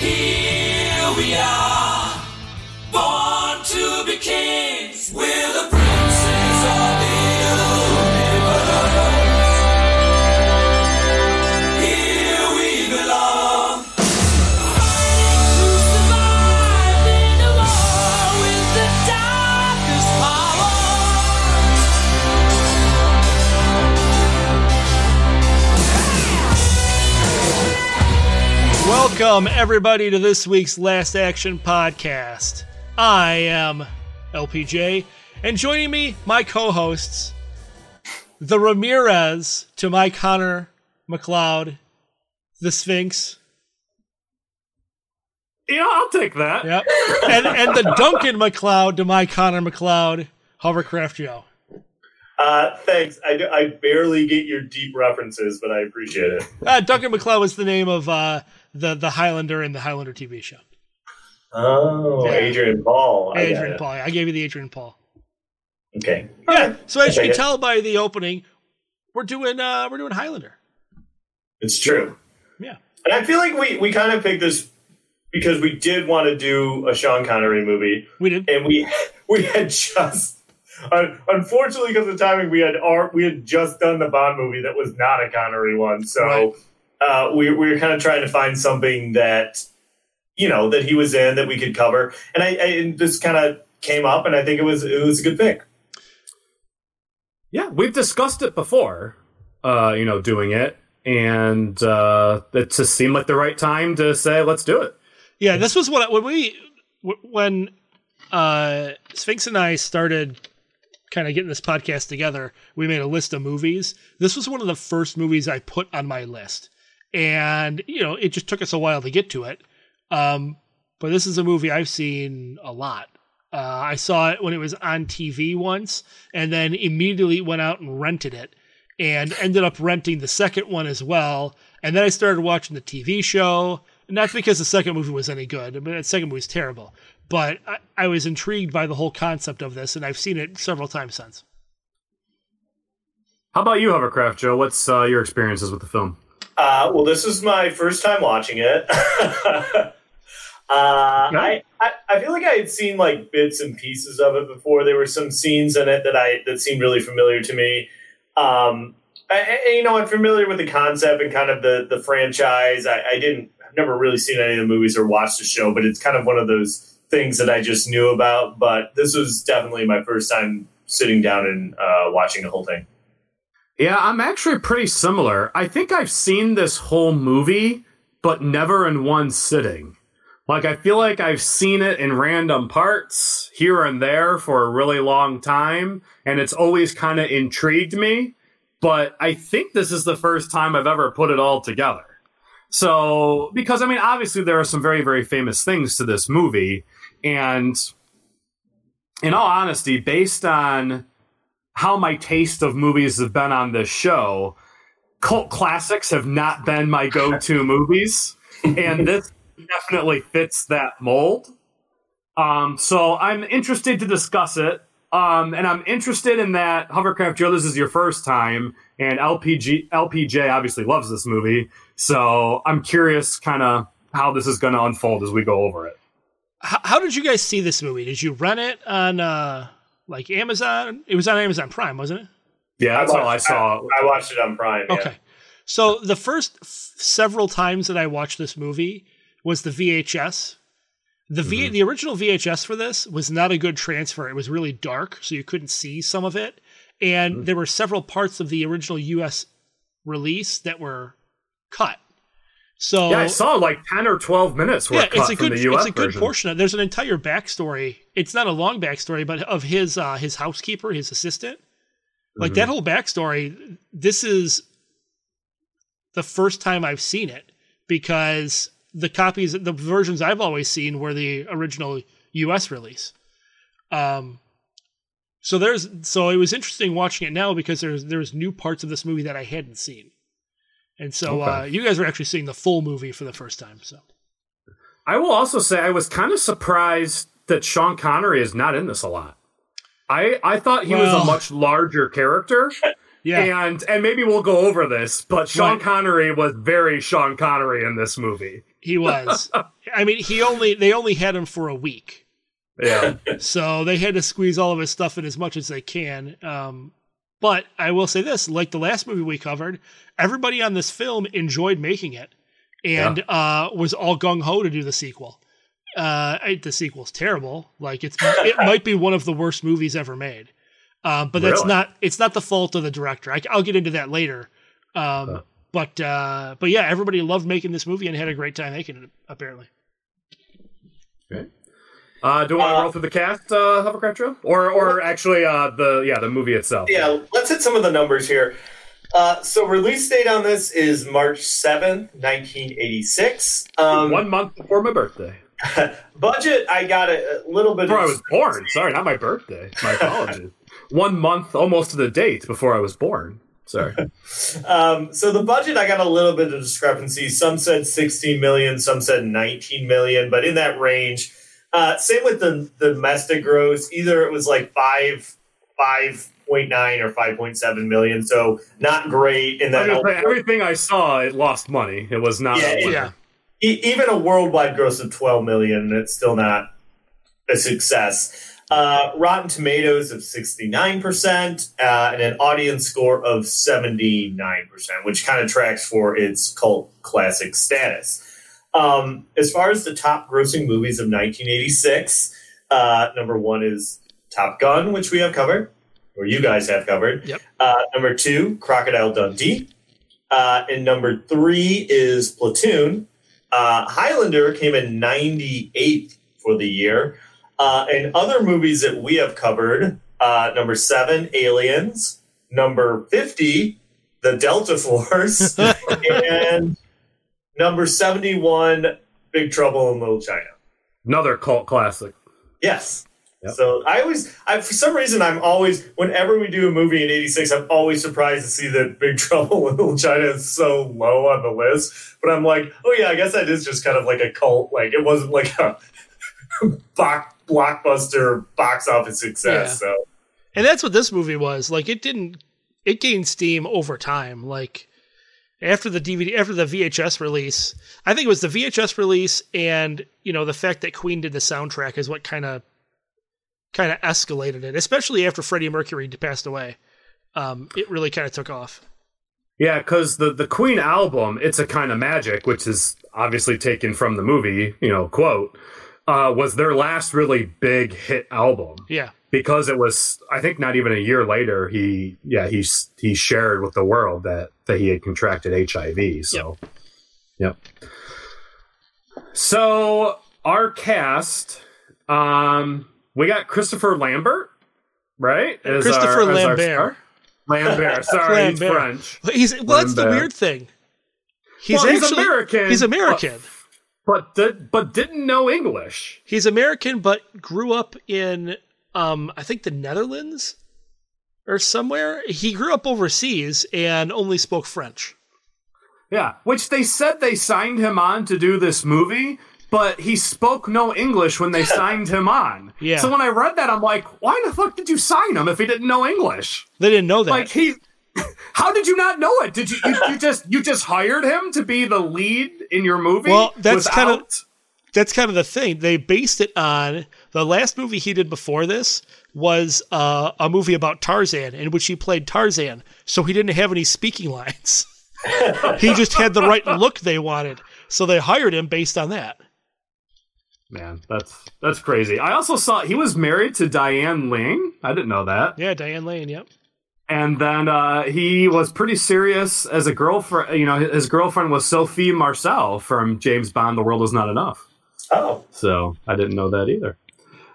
Here we are, born to be kings. We're the Welcome, everybody, to this week's Last Action Podcast. I am LPJ, and joining me, my co hosts, the Ramirez to my Connor MacLeod, the Sphinx. Yeah, I'll take that. Yep. And, and the Duncan MacLeod to my Connor MacLeod, Hovercraft Joe. Uh, thanks. I, I barely get your deep references, but I appreciate it. Uh, Duncan MacLeod was the name of uh, the, the Highlander in the Highlander TV show. Oh, Yeah. Adrian Paul. I Adrian. Paul. I gave you the Adrian Paul. Okay. Yeah. So as you can tell by the opening, we're doing uh we're doing Highlander. It's true. Yeah. And I feel like we, we kind of picked this because we did want to do a Sean Connery movie. We did. And we we had just un- unfortunately because of the timing we had our, we had just done the Bond movie that was not a Connery one. So Right. Uh, we, we were kind of trying to find something that you know that he was in that we could cover. And I, I and this kind of came up and I think it was it was a good pick. Yeah, we've discussed it before, uh, you know, doing it, and uh, it just seemed like the right time to say, let's do it. Yeah, this was what when we when uh Sphinx and I started kind of getting this podcast together, we made a list of movies. This was one of the first movies I put on my list. And, you know, it just took us a while to get to it. Um, but this is a movie I've seen a lot. Uh, I saw it when it was on TV once and then immediately went out and rented it and ended up renting the second one as well. And then I started watching the TV show. Not because the second movie was any good. I mean, the second movie was terrible. But I, I was intrigued by the whole concept of this, and I've seen it several times since. How about you, Hovercraft Joe? What's uh, your experiences with the film? Uh, well, this is my first time watching it. uh, I, I I feel like I had seen like bits and pieces of it before. There were some scenes in it that I that seemed really familiar to me. Um, I, I- you know, I'm familiar with the concept and kind of the the franchise. I, I didn't, I've never really seen any of the movies or watched the show, but it's kind of one of those things that I just knew about. But this was definitely my first time sitting down and uh, watching the whole thing. Yeah, I'm actually pretty similar. I think I've seen this whole movie, but never in one sitting. Like, I feel like I've seen it in random parts here and there for a really long time, and it's always kind of intrigued me. But I think this is the first time I've ever put it all together. So, because I mean, obviously, there are some very, very famous things to this movie, and in all honesty, based on how my taste of movies have been on this show, cult classics have not been my go-to movies, and this definitely fits that mold. Um, so I'm interested to discuss it. Um, and I'm interested in that Hovercraft Joe, this is your first time, and LPG LPJ obviously loves this movie. So I'm curious kind of how this is going to unfold as we go over it. How, how did you guys see this movie? Did you rent it on uh, like Amazon? It was on Amazon Prime, wasn't it? Yeah, that's all I saw. I, watched it on Prime. yeah. Okay. So the first f- several times that I watched this movie was the VHS. The V mm-hmm. the original VHS for this was not a good transfer. It was really dark, so you couldn't see some of it. And mm-hmm. there were several parts of the original US release that were cut. So yeah, I saw like 10 or 12 minutes yeah, cut it's a from good the US it's a good version. portion of there's an entire backstory. It's not a long backstory, but of his uh his housekeeper, his assistant. Like Mhm. that whole backstory, this is the first time I've seen it because the copies, the versions I've always seen were the original U.S. release. Um, so there's so it was interesting watching it now because there's there's new parts of this movie that I hadn't seen, and so Okay. uh, you guys were actually seeing the full movie for the first time. So I will also say I was kind of surprised that Sean Connery is not in this a lot. I I thought he was a much larger character. yeah, And and maybe we'll go over this, but Sean Right. Connery was very Sean Connery in this movie. he was. I mean, he only they only had him for a week. Yeah. so they had to squeeze all of his stuff in as much as they can. Um, but I will say this: like the last movie we covered, everybody on this film enjoyed making it, and uh, was all gung ho to do the sequel. Uh, I, the sequel's terrible. Like it's it might be one of the worst movies ever made. Um, but that's Really? not it's not the fault of the director. I, will get into that later. Um, But uh, but yeah, everybody loved making this movie and had a great time making it. Apparently. Uh, do we want to roll through the cast, uh, Hovercraft Joe? Or, or actually, uh, the yeah, the movie itself. Yeah, let's hit some of the numbers here. Uh, so release date on this is March seventh, nineteen eighty six. Um, One month before my birthday. budget, I got a, a little bit. Before I was born. Sorry, not my birthday. My apologies. One month, almost to the date before I was born. Sorry. Um, so the budget, I got a little bit of discrepancy. Some said 16 million, some said 19 million, but in that range. Uh, same with the, the domestic gross. Either it was like five, 5.9 or 5.7 million. So not great. And then everything I saw, it lost money. It was not. Yeah. Yeah. e- even a worldwide gross of 12 million, it's still not a success. Uh, Rotten Tomatoes of 69%, uh, and an audience score of 79%, which kind of tracks for its cult classic status. Um, as far as the top grossing movies of 1986, uh, number one is Top Gun, which we have covered, or you guys have covered. Yep. Uh, number two, Crocodile Dundee. Uh, and number three is Platoon. Uh, Highlander came in 98th for the year. Uh, and other movies that we have covered uh, number seven, Aliens. Number 50, The Delta Force. and number 71, Big Trouble in Little China. Another cult classic. Yes. So I always, I, for some reason, I'm always, whenever we do a movie in '86, I'm always surprised to see that Big Trouble in Little China is so low on the list. But I'm like, oh yeah, I guess that is just kind of like a cult. Like it wasn't like a box, blockbuster box office success. Yeah. So And that's what this movie was. Like it didn't it gained steam over time. Like after the DVD after the VHS release, I think it was the VHS release and, you know, the fact that Queen did the soundtrack is what kind of kind of escalated it, especially after Freddie Mercury passed away. Um, it really kind of took off. Yeah, because the the Queen album, "It's a Kind of Magic," which is obviously taken from the movie, you know, quote, uh, was their last really big hit album. Yeah. Because it was, I think, not even a year later. He, yeah, he he shared with the world that that he had contracted HIV. So, yep. So our cast, um, we got Christopher Lambert, right? as Christopher our- Lambert. Lambert. Sorry, he's Lambert. French. But He's well, that's the weird thing. He's Well, he's American, He's American. but did, but didn't know English. He's American, but grew up in, um, I think the Netherlands or somewhere. He grew up overseas and only spoke French. Yeah, which they said they signed him on to do this movie, but he spoke no English when they signed him on. Yeah. So when I read that, I'm like, why the fuck did you sign him if he didn't know English? They didn't know that. Like he. How did you not know it? Did you, you you just you just hired him to be the lead in your movie? Well, that's kind of that's kind of the thing. They based it on the last movie he did before this was uh, a movie about Tarzan in which he played Tarzan, so he didn't have any speaking lines. he just had the right look they wanted, so they hired him based on that. man. That's that's crazy. I also saw he was married to Diane Ling. I didn't know that. Yeah, Diane Lane. Yep. and then uh, he was pretty serious as a girlfriend. You know, his girlfriend was Sophie Marceau from James Bond: The World Is Not Enough. oh, So I didn't know that either.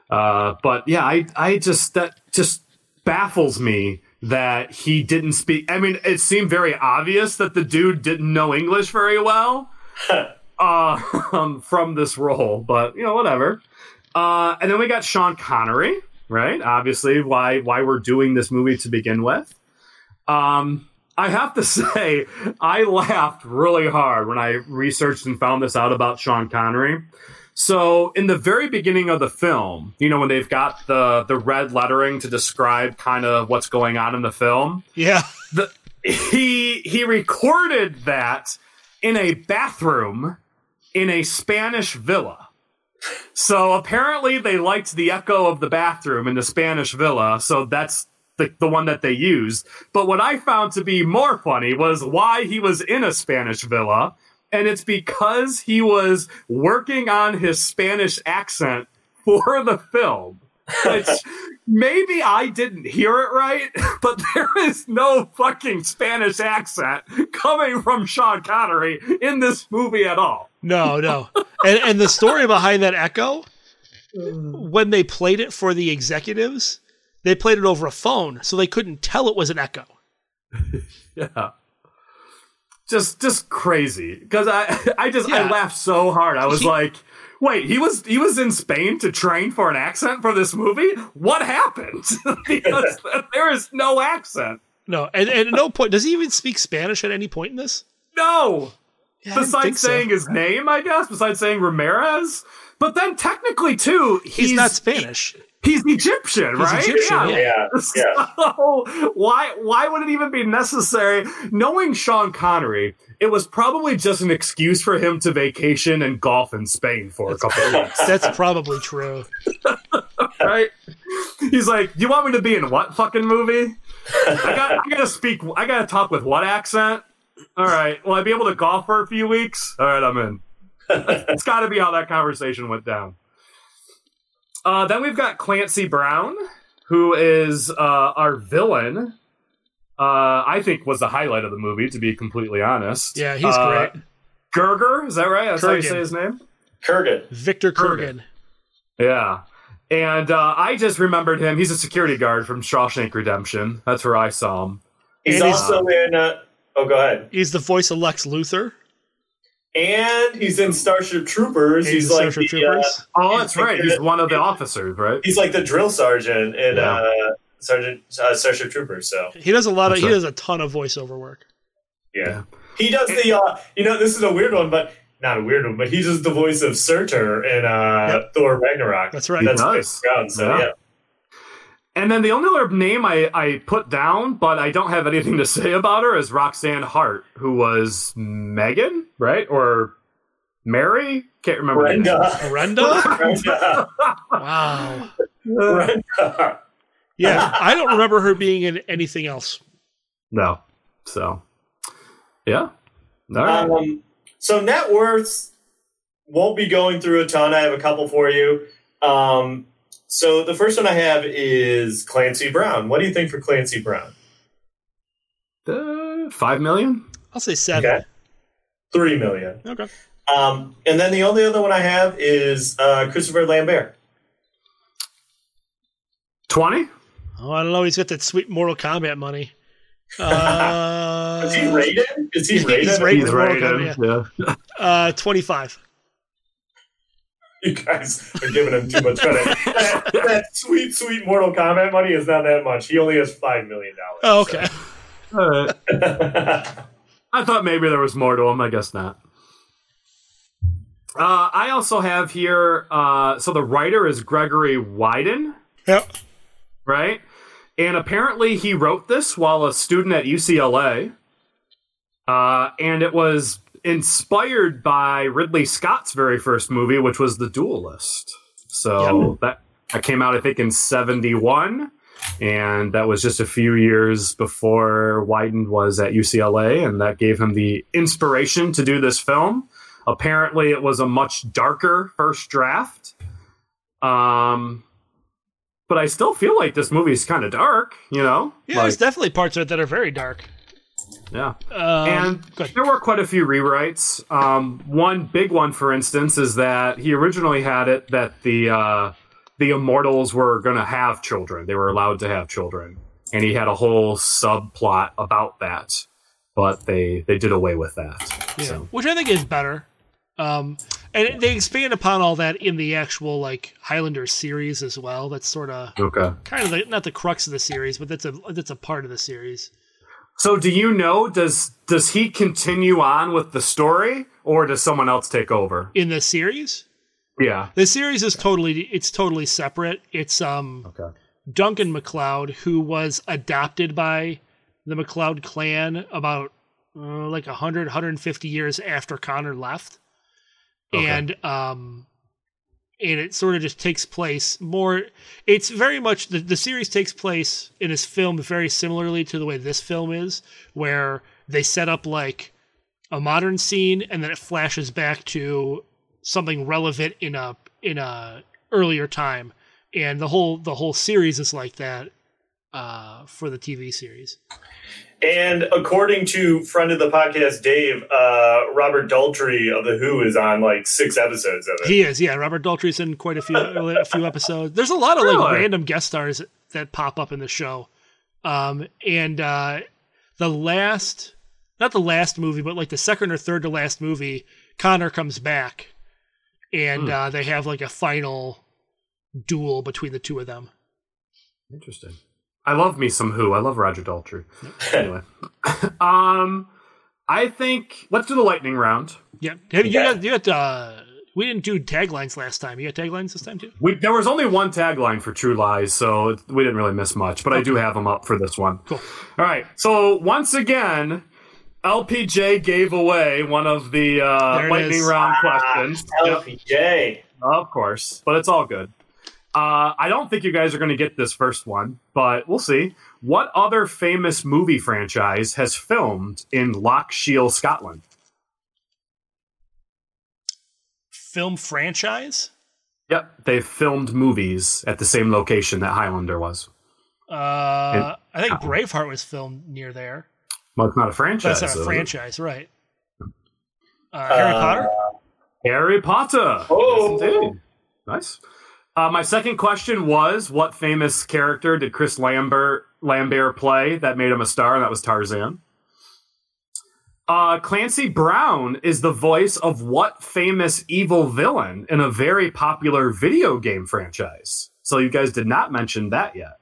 Uh, but yeah, I I just that just baffles me that he didn't speak. I mean, it seemed very obvious that the dude didn't know English very well uh, um, from this role, but you know, whatever. Uh, and then we got Sean Connery, right? Obviously, why why we're doing this movie to begin with. Um, I have to say, I laughed really hard when I researched and found this out about Sean Connery. So, in the very beginning of the film, you know, when they've got the the red lettering to describe kind of what's going on in the film, Yeah. the, he he recorded that in a bathroom in a Spanish villa. So apparently they liked the echo of the bathroom in the Spanish villa, so that's the, the one that they used. But what I found to be more funny was why he was in a Spanish villa, and it's because he was working on his Spanish accent for the film. Which maybe I didn't hear it right, but there is no fucking Spanish accent coming from Sean Connery in this movie at all. No, no. and and the story behind that echo, mm. when they played it for the executives, they played it over a phone, so they couldn't tell it was an echo. Yeah. Just just crazy. Cause I I just I laughed so hard. I was He- like, wait, he was he was in Spain to train for an accent for this movie? What happened? because there is no accent. No, and, and at no point does he even speak Spanish at any point in this. No. Yeah, I didn't besides so. saying his name, I guess, besides saying Ramirez. But then technically too, he's, He's, not Spanish. He's Egyptian, He's right? Egyptian, yeah. Yeah, yeah. So why why would it even be necessary? Knowing Sean Connery, it was probably just an excuse for him to vacation and golf in Spain for a couple of weeks, That's probably true. right? He's like, "You want me to be in what fucking movie? I got I gotta speak. I gotta talk with what accent? All right. Will I be able to golf for a few weeks? All right, I'm in. it's got to be how that conversation went down. Uh, then we've got Clancy Brown, who is uh, our villain. Uh, I think was the highlight of the movie, to be completely honest. Yeah, he's Uh, great. Gerger, is that right? That's how you say his name. Kurgan. Victor Kurgan. Kurgan. Yeah. And uh, I just remembered him. He's a security guard from Shawshank Redemption. That's where I saw him. He's And he's- also in. Uh, oh, go ahead. He's the voice of Lex Luthor. And he's in Starship Troopers. He's He's, like Starship the, uh, Troopers. Oh, that's right. He's one of the officers, right? he's like the drill sergeant in Yeah. uh, Sergeant uh, Starship Troopers. So He does a lot of. That's He right. does a ton of voiceover work. yeah, he does the. Uh, you know, this is a weird one, but not a weird one. But he does the voice of Surtur in uh, Thor Ragnarok. That's right. That's He Chris does. Brown. So Yeah. yeah. And then the only other name I, I put down, but I don't have anything to say about her, is Roxanne Hart, who was Megan, right? Or Mary? Can't remember. Brenda. Brenda. Brenda. wow. Brenda. Yeah, I don't remember her being in anything else. No. So, yeah. All right. Um, so net worths won't be going through a ton. I have a couple for you. Um, so the first one I have is Clancy Brown. What do you think for Clancy Brown? Uh, Five million? I'll say seven. Okay. Three million. Okay. Um, and then the only other one I have is uh, Christopher Lambert. 20? Oh, I don't know. He's got that sweet Mortal Kombat money. Uh, Is he rated? Is he he's rated? rated. He's Mortal right. Kombat, Yeah. Uh, twenty-five. You guys are giving him too much credit. that, that sweet, sweet Mortal Kombat money is not that much. He only has five million Oh, okay. All right. dollars. I thought maybe there was more to him. I guess not. Uh, I also have here. Uh, so the writer is Gregory Widen, Yep. right? And apparently he wrote this while a student at UCLA. Uh, and it was inspired by Ridley Scott's very first movie, which was The Duelist. So that, that came out, I think, in 71. And that was just a few years before Widen was at UCLA. And that gave him the inspiration to do this film. Apparently, it was a much darker first draft. Um, but I still feel like this movie is kind of dark, you know? Yeah, Like- there's definitely parts of it that are very dark. Yeah. Um, and there were quite a few rewrites. Um, one big one, for instance, is that he originally had it that the uh, the immortals were going to have children. They were allowed to have children. and he had a whole subplot about that, but they they did away with that. Yeah, So which I think is better. Um, and they expand upon all that in the actual like Highlander series as well. That's sort of okay. kind of the, not the crux of the series, but that's a that's a part of the series. So do you know does does he continue on with the story or does someone else take over? In the series, Yeah. the series is totally it's totally separate. It's um Okay. Duncan MacLeod, who was adopted by the MacLeod clan about uh, like 100, 150 years after Connor left. Okay. And um and it sort of just takes place more it's very much the, the series takes place and is filmed very similarly to the way this film is where they set up like a modern scene and then it flashes back to something relevant in a in a earlier time and the whole the whole series is like that uh, for the TV series. And according to friend of the podcast Dave, uh, Robert Daltrey of the Who is on like six episodes of it. He is, yeah. Robert Daltrey's in quite a few a few episodes. There's a lot of like Really? random guest stars that pop up in the show. Um, and uh, the last, not the last movie, but like the second or third to last movie, Connor comes back, and Hmm. uh, they have like a final duel between the two of them. Interesting. I love me some Who. I love Roger Daltrey. anyway, um, I think let's do the lightning round. Yeah, have you Yeah. got you got uh, we didn't do taglines last time. You got taglines this time too. We there was only one tagline for True Lies, so we didn't really miss much. But I do have them up for this one. Cool. All right. So once again, LPJ gave away one of the uh, lightning is. round Ah, questions. Yep. LPJ. Of course, but it's all good. Uh, I don't think you guys are going to get this first one, but we'll see. What other famous movie franchise has filmed in Loch Shiel, Scotland? Film franchise. Yep, they've filmed movies at the same location that Highlander was. Uh, I think Braveheart was filmed near there. Well, it's not a franchise. that's not a franchise, right? Uh, Harry Uh, Potter. Harry Potter. Oh. Yes, indeed. Nice. Uh, my second question was, what famous character did Chris Lambert Lambert play that made him a star? And that was Tarzan. Uh, Clancy Brown is the voice of what famous evil villain in a very popular video game franchise? So you guys did not mention that yet.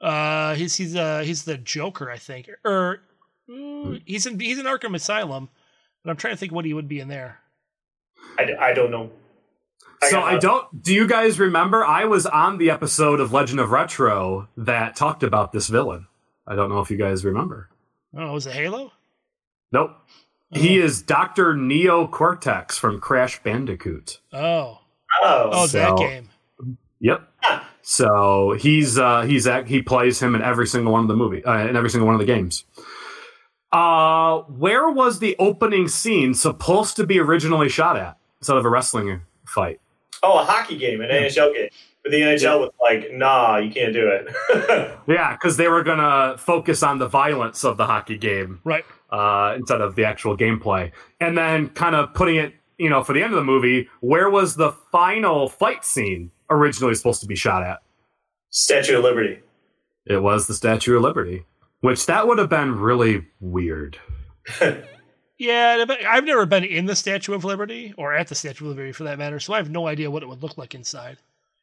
Uh, he's he's uh he's the Joker, I think, or Hmm. mm, he's in he's in Arkham Asylum, but I'm trying to think what he would be in there. I, I don't know. I so got I don't. Do you guys remember? I was on the episode of Legend of Retro that talked about this villain. I don't know if you guys remember. Oh, was it Halo? Nope. He is Doctor Neo Cortex from Crash Bandicoot. Oh, Oh, oh, that game. Yep. So he's uh, he's act- he plays him in every single one of the movie uh, in every single one of the games. Uh, where was the opening scene supposed to be originally shot at instead of a wrestling fight? Oh, a hockey game, an NHL game. But the NHL was like, nah, you can't do it. Yeah, because they were gonna focus on the violence of the hockey game Right. uh, instead of the actual gameplay, and then kind of putting it, you know, for the end of the movie, where was the final fight scene originally supposed to be shot at? Statue of Liberty. It was the Statue of Liberty, which that would have been really weird. Yeah, I've never been in the Statue of Liberty or at the Statue of Liberty for that matter, so I have no idea what it would look like inside.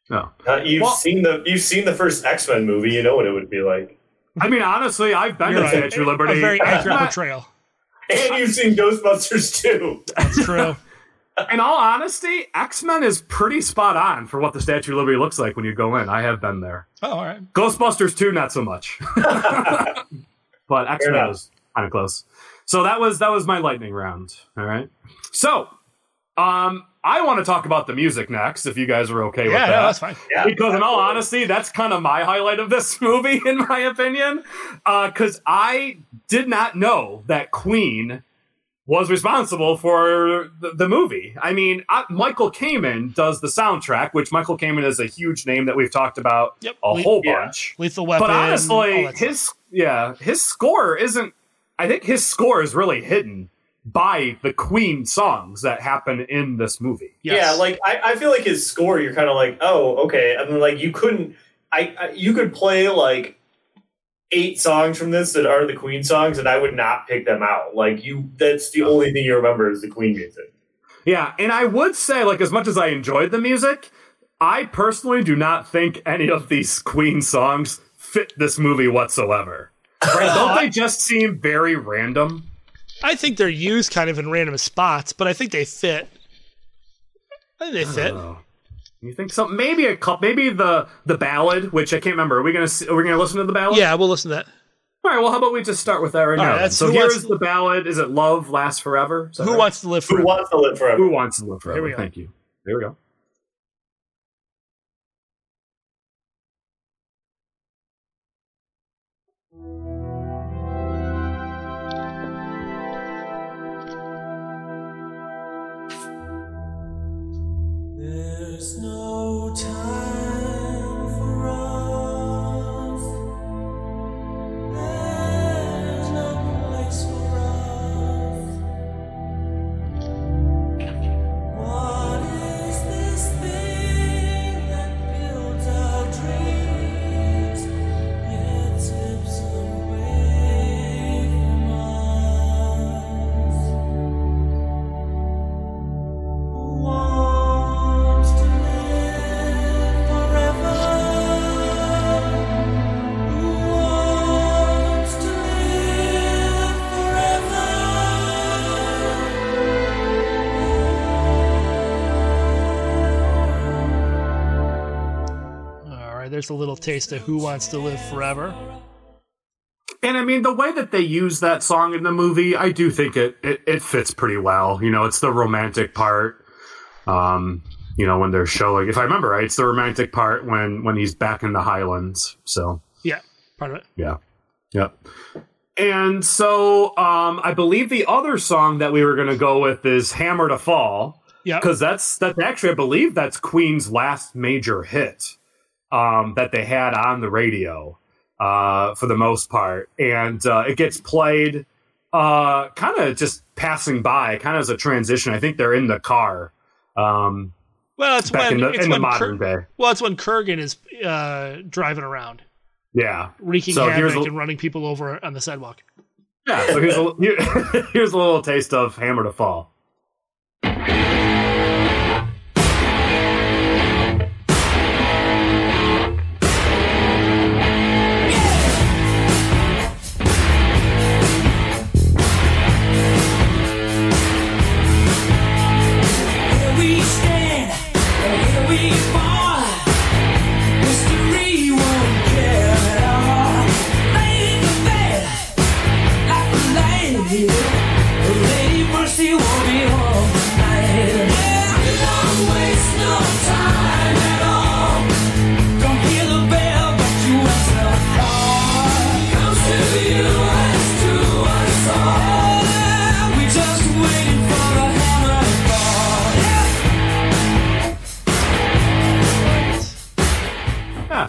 No, Uh, you've Well- seen the you've seen the first X Men movie. You know what it would be like. I mean honestly, I've been You're to right. Statue of Liberty. A very accurate portrayal. And you've seen Ghostbusters too. That's true. in all honesty, X Men is pretty spot on for what the Statue of Liberty looks like when you go in. I have been there. oh, all right. Ghostbusters 2, not so much. but X Men is kind of close. So that was that was my lightning round. All right. So um I want to talk about the music next, if you guys are okay with Yeah, that. no, that's fine. Yeah, because in all honesty that's kind of my highlight of this movie in my opinion because i did not know that queen was responsible for the, the movie i mean I, michael kamen does the soundtrack which michael kamen is a huge name that we've talked about Yep. a Le- whole yeah. bunch Lethal Weapon. but honestly that stuff. his yeah his score isn't i think his score is really hidden by the queen songs that happen in this movie Yes. Yeah, like I, I feel like his score, you're kind of like, oh, okay. I mean, like you couldn't, I, I you could play like eight songs from this that are the Queen songs, and I would not pick them out. Like you, that's the only thing you remember is the Queen music. Yeah, and I would say, like, as much as I enjoyed the music, I personally do not think any of these Queen songs fit this movie whatsoever. Right? Don't uh, they just seem very random? I think they're used kind of in random spots, but I think they fit. I think they fit. Oh. You think so? Maybe a couple. Maybe the the ballad, which I can't remember. Are we gonna see, are we gonna listen to the ballad? Yeah, we'll listen to that. All right. Well, how about we just start with that right All now? right, so here's Wants- the ballad. Is it "Love Lasts Forever"? Is Who right? wants to live Who wants to live forever? Who wants to live forever? Here we go. Thank you. There we go. There's A little taste of Who Wants to Live Forever. And I mean, the way that they use that song in the movie, I do think it, it, it fits pretty well. You know, it's the romantic part. Um, you know, when they're showing, if I remember right, it's the romantic part when when he's back in the Highlands. So Yeah, part of it. yeah, yeah. And so um, I believe the other song that we were going to go with is "Hammer to Fall." Yeah. because that's that's actually I believe that's Queen's last major hit um, that they had on the radio uh, for the most part, and uh, it gets played uh, kind of just passing by, kind of as a transition. I think they're in the car. Um, Well, it's back when in the, in the modern Kur- day. Well, it's when Kurgan is uh, driving around, Yeah, wreaking So havoc and running people over on the sidewalk. yeah. So here's a here- here's a little taste of "Hammer to Fall."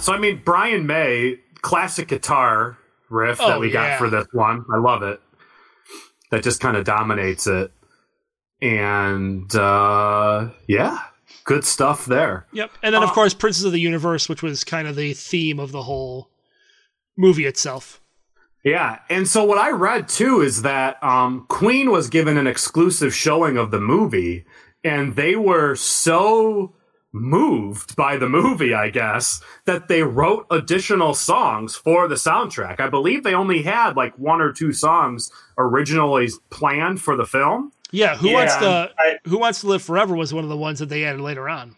So I mean, Brian May, classic guitar riff that Oh, we got for this one. I love it. That just kind of dominates it. And uh yeah, good stuff there. Yep. And then, of Uh, course, Princes of the Universe, which was kind of the theme of the whole movie itself. Yeah, and so what I read too is that um, Queen was given an exclusive showing of the movie, and they were so moved by the movie, I guess, that they wrote additional songs for the soundtrack. I believe they only had like one or two songs originally planned for the film. Yeah. Who Yeah, wants to I- Who Wants to Live Forever was one of the ones that they added later on.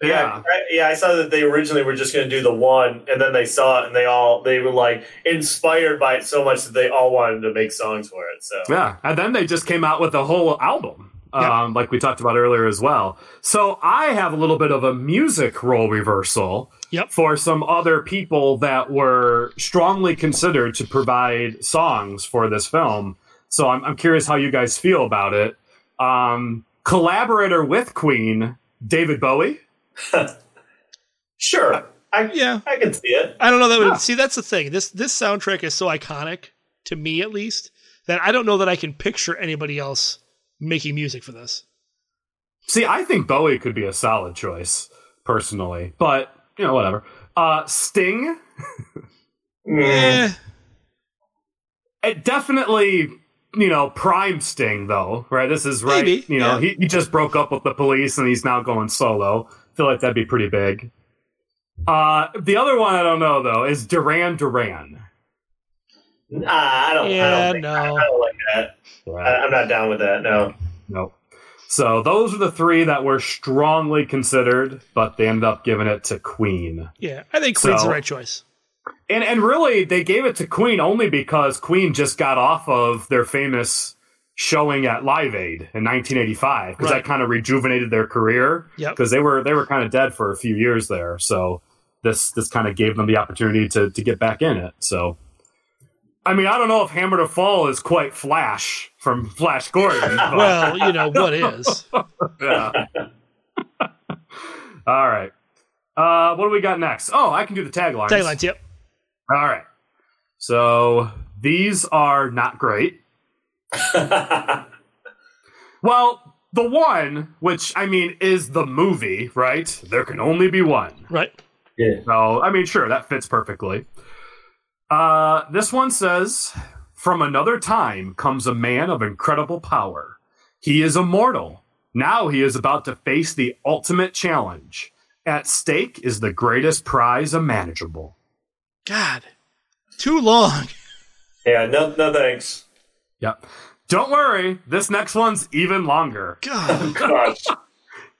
Yeah, I, yeah. I saw that they originally were just going to do the one, and then they saw it, and they all they were like inspired by it so much that they all wanted to make songs for it. So Yeah, and then they just came out with a whole album, um, like we talked about earlier as well. So I have a little bit of a music role reversal Yep. for some other people that were strongly considered to provide songs for this film. So I'm, I'm curious how you guys feel about it. Um, collaborator with Queen, David Bowie. sure, I Yeah. I can see it. I don't know that would see that's the thing. This this soundtrack is so iconic to me at least that I don't know that I can picture anybody else making music for this. See, I think Bowie could be a solid choice personally, but you know, whatever. Uh, Sting. Mm. Eh, it definitely, you know, prime Sting though, right? This is right. Maybe, you know, yeah. he, he just broke up with the police and he's now going solo. I feel like that'd be pretty big. Uh, the other one I don't know though is Duran Duran. Nah, I don't. I Yeah, don't, think, no. I don't like that. I, I'm not down with that. No. Nope. So those are the three that were strongly considered, but they ended up giving it to Queen. Yeah, I think Queen's So- the right choice. And and really, they gave it to Queen only because Queen just got off of their famous showing at Live Aid in 1985 because Right. that kind of rejuvenated their career. Yep. Because they were they were kind of dead for a few years there, so this this kind of gave them the opportunity to to get back in it. So. I mean, I don't know if Hammer to Fall is quite Flash from Flash Gordon. but- Well, you know what is. yeah. All right. Uh, what do we got next? Oh, I can do the taglines. Taglines, yep. All right. So these are not great. well, the one, which I mean is the movie, right? There can only be one. Right. Yeah. So, I mean, sure, that fits perfectly. Uh, this one says From another time comes a man of incredible power. He is immortal. Now he is about to face the ultimate challenge. At stake is the greatest prize imaginable. God. Too long. Yeah. No. No thanks. Yep. Don't worry, this next one's even longer. God. Gosh.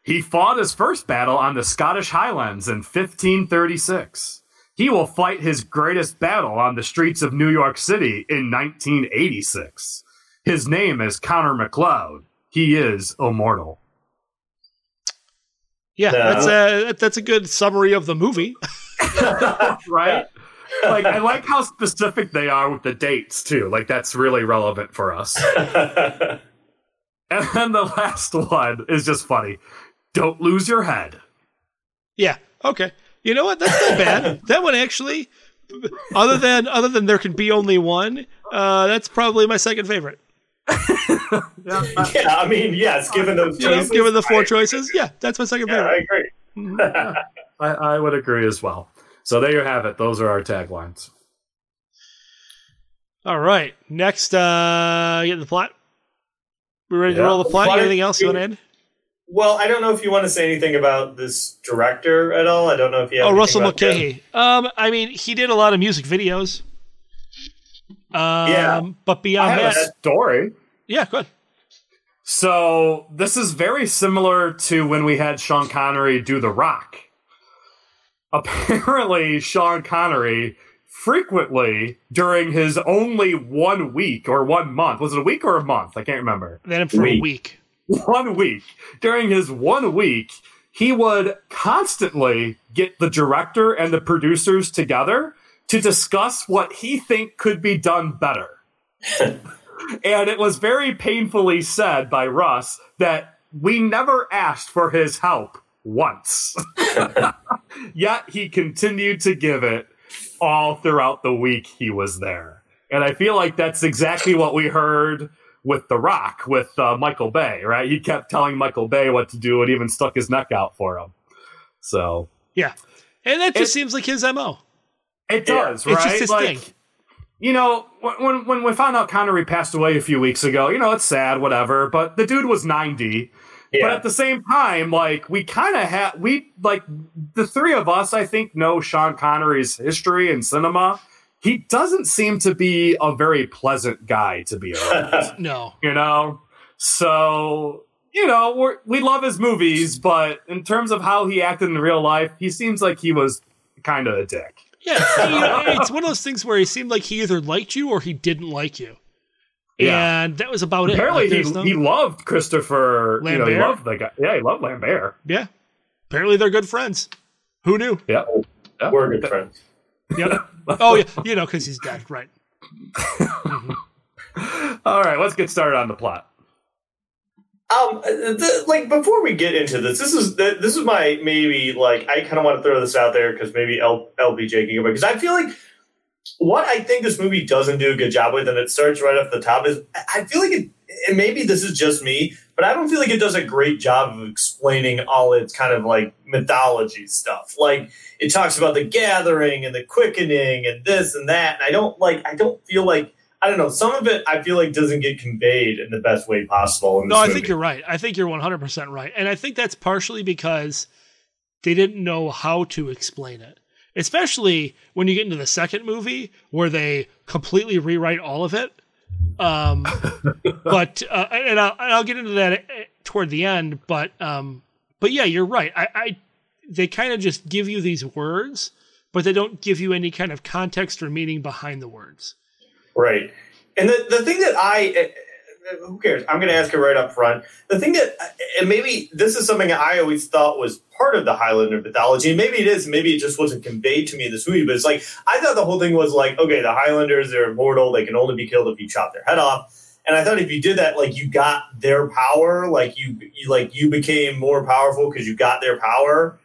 He fought his first battle on the Scottish Highlands in 1536. He will fight his greatest battle on the streets of New York City in 1986. His name is Connor MacLeod. He is immortal. Yeah, No. that's a that's a good summary of the movie. right? like I like how specific they are with the dates too. Like that's really relevant for us. and then the last one is just funny. Don't lose your head. Yeah. Okay. You know what? That's not bad. that one actually, other than other than there can be only one, uh, that's probably my second favorite. Yeah, yeah. I mean, yes. Given those You know, choices, given the four I- choices, yeah, that's my second Yeah, I favorite. agree. I, I would agree as well. So there you have it. Those are our taglines. All right. Next, uh, get the plot. We ready to roll the plot? Plot- Anything else you want to add? Well, I don't know if you want to say anything about this director at all. I don't know if you. Have Oh, Russell. Mulcahy. Um, I mean, he did a lot of music videos. Um, Yeah. but beyond that, a story. yeah, good. So this is very similar to when we had Sean Connery do The Rock. Apparently, Sean Connery frequently during his only one week or one month was it a week or a month? I can't remember. Then for a Week. One week. During his one week he would constantly get the director and the producers together to discuss what he think could be done better. And it was very painfully said by russ that we never asked for his help once. Yet he continued to give it all throughout the week he was there. And i feel like that's exactly what we heard with The Rock, with uh, Michael Bay, right? He kept telling Michael Bay what to do and even stuck his neck out for him. So Yeah. And that just It- seems like his MO. it Yeah. does, It's just his like, thing. you know, when, when when we found out Connery passed away a few weeks ago, you know, it's sad, whatever. But the dude was ninety. But at the same time, like we kind of had, we like the three of us, I think, know Sean Connery's history in cinema. He doesn't seem to be a very pleasant guy to be around. No. you know so you know we're, we love his movies but in terms of how he acted in real life he seems like he was kind of a dick Yeah, he- it's one of those things where he seemed like he either liked you or he didn't like you. Yeah. And that was about it. apparently Like, he, no- he loved christopher you know he loved the guy yeah he loved lambert yeah. Apparently they're good friends. Who knew? yeah, yeah. We're good friends. Yep. oh yeah, you know because he's dead, right? all right let's get started on the plot Um, the, like before we get into this, this is this is my maybe like I kind of want to throw this out there because maybe L, LPJ can go back because I feel like what I think this movie doesn't do a good job with, and it starts right off the top is I feel like it, and maybe this is just me, but I don't feel like it does a great job of explaining all its kind of like mythology stuff. Like it talks about the gathering and the quickening and this and that, and I don't like I don't feel like I don't know. Some of it I feel like doesn't get conveyed in the best way possible. No, I movie. think you're right. I think you're 100% right. And I think that's partially because they didn't know how to explain it. Especially when you get into the second movie where they completely rewrite all of it. Um, but uh, and I'll, and I'll get into that uh, toward the end. But um, but yeah, you're right. I, I they kind of just give you these words, but they don't give you any kind of context or meaning behind the words. Right. And the, the thing that I, who cares? I'm going to ask it right up front. The thing that, and maybe this is something I always thought was part of the Highlander mythology, and maybe it is, maybe it just wasn't conveyed to me in this movie, but it's like, I thought the whole thing was like, okay, the Highlanders, they're immortal, they can only be killed if you chop their head off. And I thought if you did that, like you got their power, like you, you like you became more powerful because you got their power.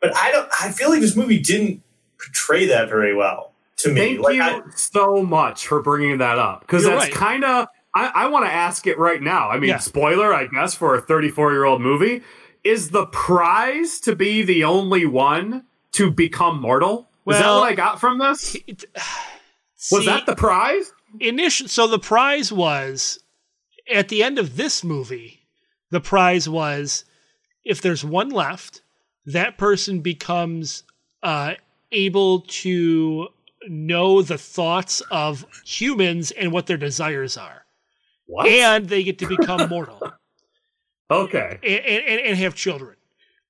But I don't. I feel like this movie didn't portray that very well to me. Thank like, you I, so much for bringing that up because that's right. kind of. I, I want to ask it right now. I mean, Yeah. spoiler, I guess, for a 34 year old movie. Is the prize to be the only one to become mortal? Was that what I got from this? Was See- that the prize? initial so the prize was at the end of this movie the prize was if there's one left that person becomes uh, able to know the thoughts of humans and what their desires are What? and they get to become mortal okay. and, and, and have children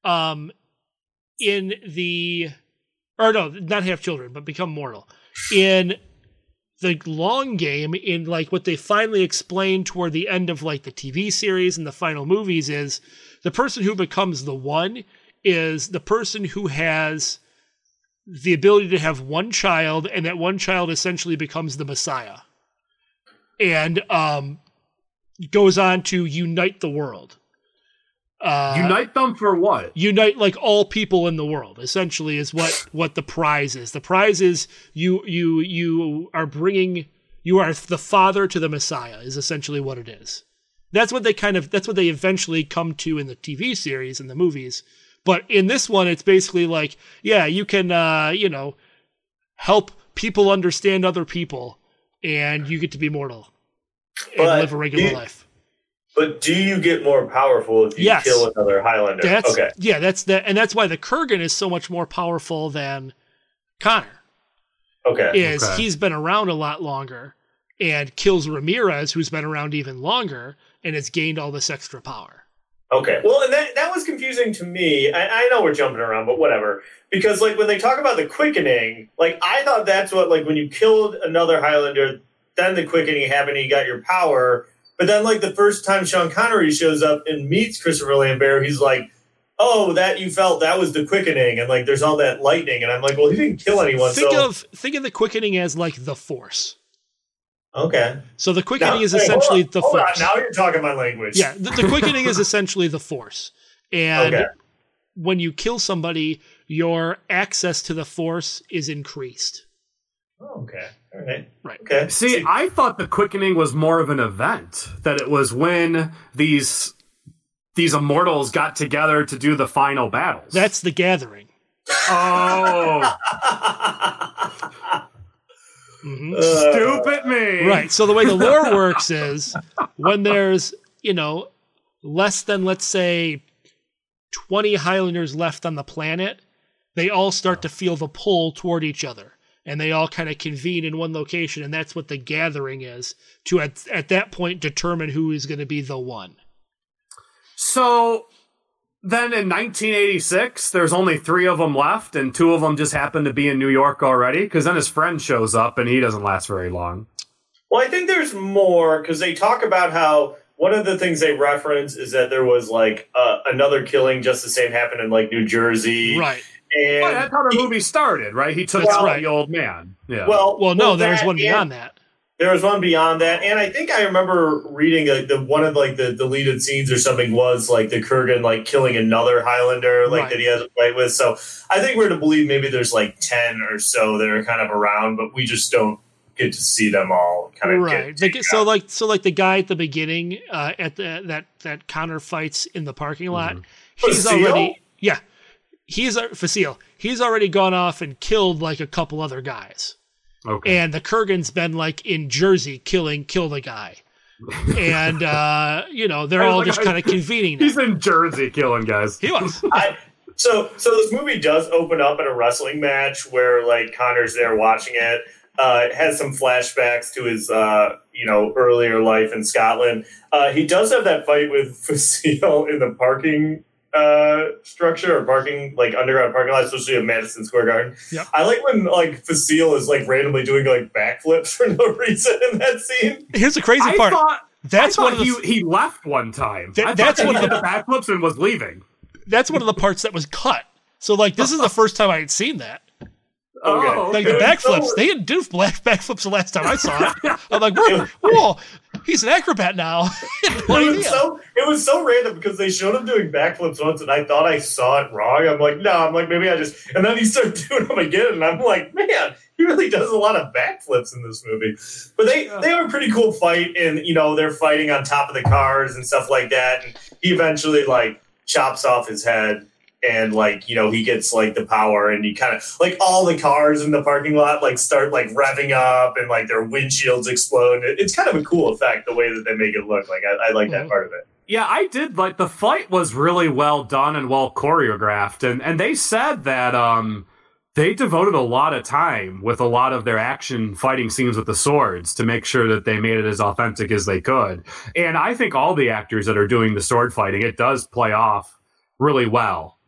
um in the or no not have children but become mortal in the long game in like what they finally explain toward the end of like the tv series and the final movies is the person who becomes the one is the person who has the ability to have one child and that one child essentially becomes the messiah and um goes on to unite the world. Uh, Unite them for what? unite like all people in the world essentially is what what the prize is. The prize is you you you are bringing you are the father to the messiah is essentially what it is. That's what they kind of that's what they eventually come to in the tv series and the movies. But in this one it's basically like yeah you can uh you know help people understand other people and you get to be mortal and But live a regular you- life but do you get more powerful if you Yes. kill another Highlander? That's okay. yeah, that's that, and that's why the Kurgan is so much more powerful than Connor. Okay. Is Okay. he's been around a lot longer and kills Ramirez, who's been around even longer, and has gained all this extra power. Okay. Well, and that that was confusing to me. I, I know we're jumping around, but whatever. Because like when they talk about the quickening, like I thought that's what like when you killed another Highlander, then the quickening happened, and you got your power. But then like the first time Sean Connery shows up and meets Christopher Lambert, he's like, "Oh, that you felt that was the quickening," and like there's all that lightning, and I'm like, "Well, he didn't kill anyone." think so of think of the quickening as like the Force. okay. So the quickening Now- is hey, essentially on, the hold on, Force. now you're talking my language. Yeah, the, the quickening is essentially the Force, and Okay. when you kill somebody, your access to the Force is increased. Okay. All right. Right. Okay. See, I thought the quickening was more of an event. That it was when these these immortals got together to do the final battles. That's the gathering. oh, Mhm. Uh, stupid me! Right. So the way the lore works is when there's, you know, less than let's say 20 Highlanders left on the planet, they all start to feel the pull toward each other. And they all kind of convene in one location, and that's what the gathering is to at, at that point determine who is going to be the one. So then in 1986, there's only three of them left, and two of them just happen to be in New York already. Because then his friend shows up, and he doesn't last very long. Well, I think there's more because they talk about how one of the things they reference is that there was like uh, another killing just the same happened in like New Jersey, Right. And Oh, that's how the movie started, right? He took That's out right. the old man. Yeah. well, Well, no, there's that one and- beyond that. There was one beyond that, and I think I remember reading like the one of like the deleted scenes or something was like the Kurgan like killing another Highlander like Right. that he has a fight with. So I think we're to believe maybe there's like ten or so that are kind of around, but we just don't get to see them all kind of right Get, The- so like so like the guy at the beginning uh at the that that connor fights in the parking lot he's already yeah he's a Fasil he's already gone off and killed like a couple other guys Okay. and the Kurgan's been like in Jersey killing kill the guy, and uh, you know they're all just kind of convening. Now. He's in Jersey killing guys. He was. I, so so this movie does open up in a wrestling match where like Connor's there watching it. Uh, it has some flashbacks to his uh, you know earlier life in Scotland. Uh, he does have that fight with Fasil in the parking uh, structure or parking like underground parking lot, especially at Madison Square Garden. Yep. I like when like Fasil is like randomly doing like backflips for no reason in that scene. Here's the crazy I part. thought that's I one of the he, he left one time. That- I thought that's that one he of did the- the backflips and was leaving. that's one of the parts that was cut. So like this is the first time I had seen that. Oh, Like okay. the was backflips, so- they didn't do black backflips the last time I saw it. I'm like, whoa, whoa he's an acrobat now. It was so it was so random because they showed him doing backflips once, and I thought I saw it wrong. I'm like, no, I'm like maybe I just, and then he started doing them again, and I'm like, man, he really does a lot of backflips in this movie. But they they have a pretty cool fight, and you know they're fighting on top of the cars and stuff like that, and he eventually like chops off his head. And like you know, he gets like the power, and he kind of like all the cars in the parking lot like start like revving up, and like their windshields explode. It- It's kind of a cool effect the way that they make it look. Like I, I like that Mhm. part of it. Yeah, I did like the fight was really well done and well choreographed, and and they said that um they devoted a lot of time with a lot of their action fighting scenes with the swords to make sure that they made it as authentic as they could. And I think all the actors that are doing the sword fighting, it does play off really well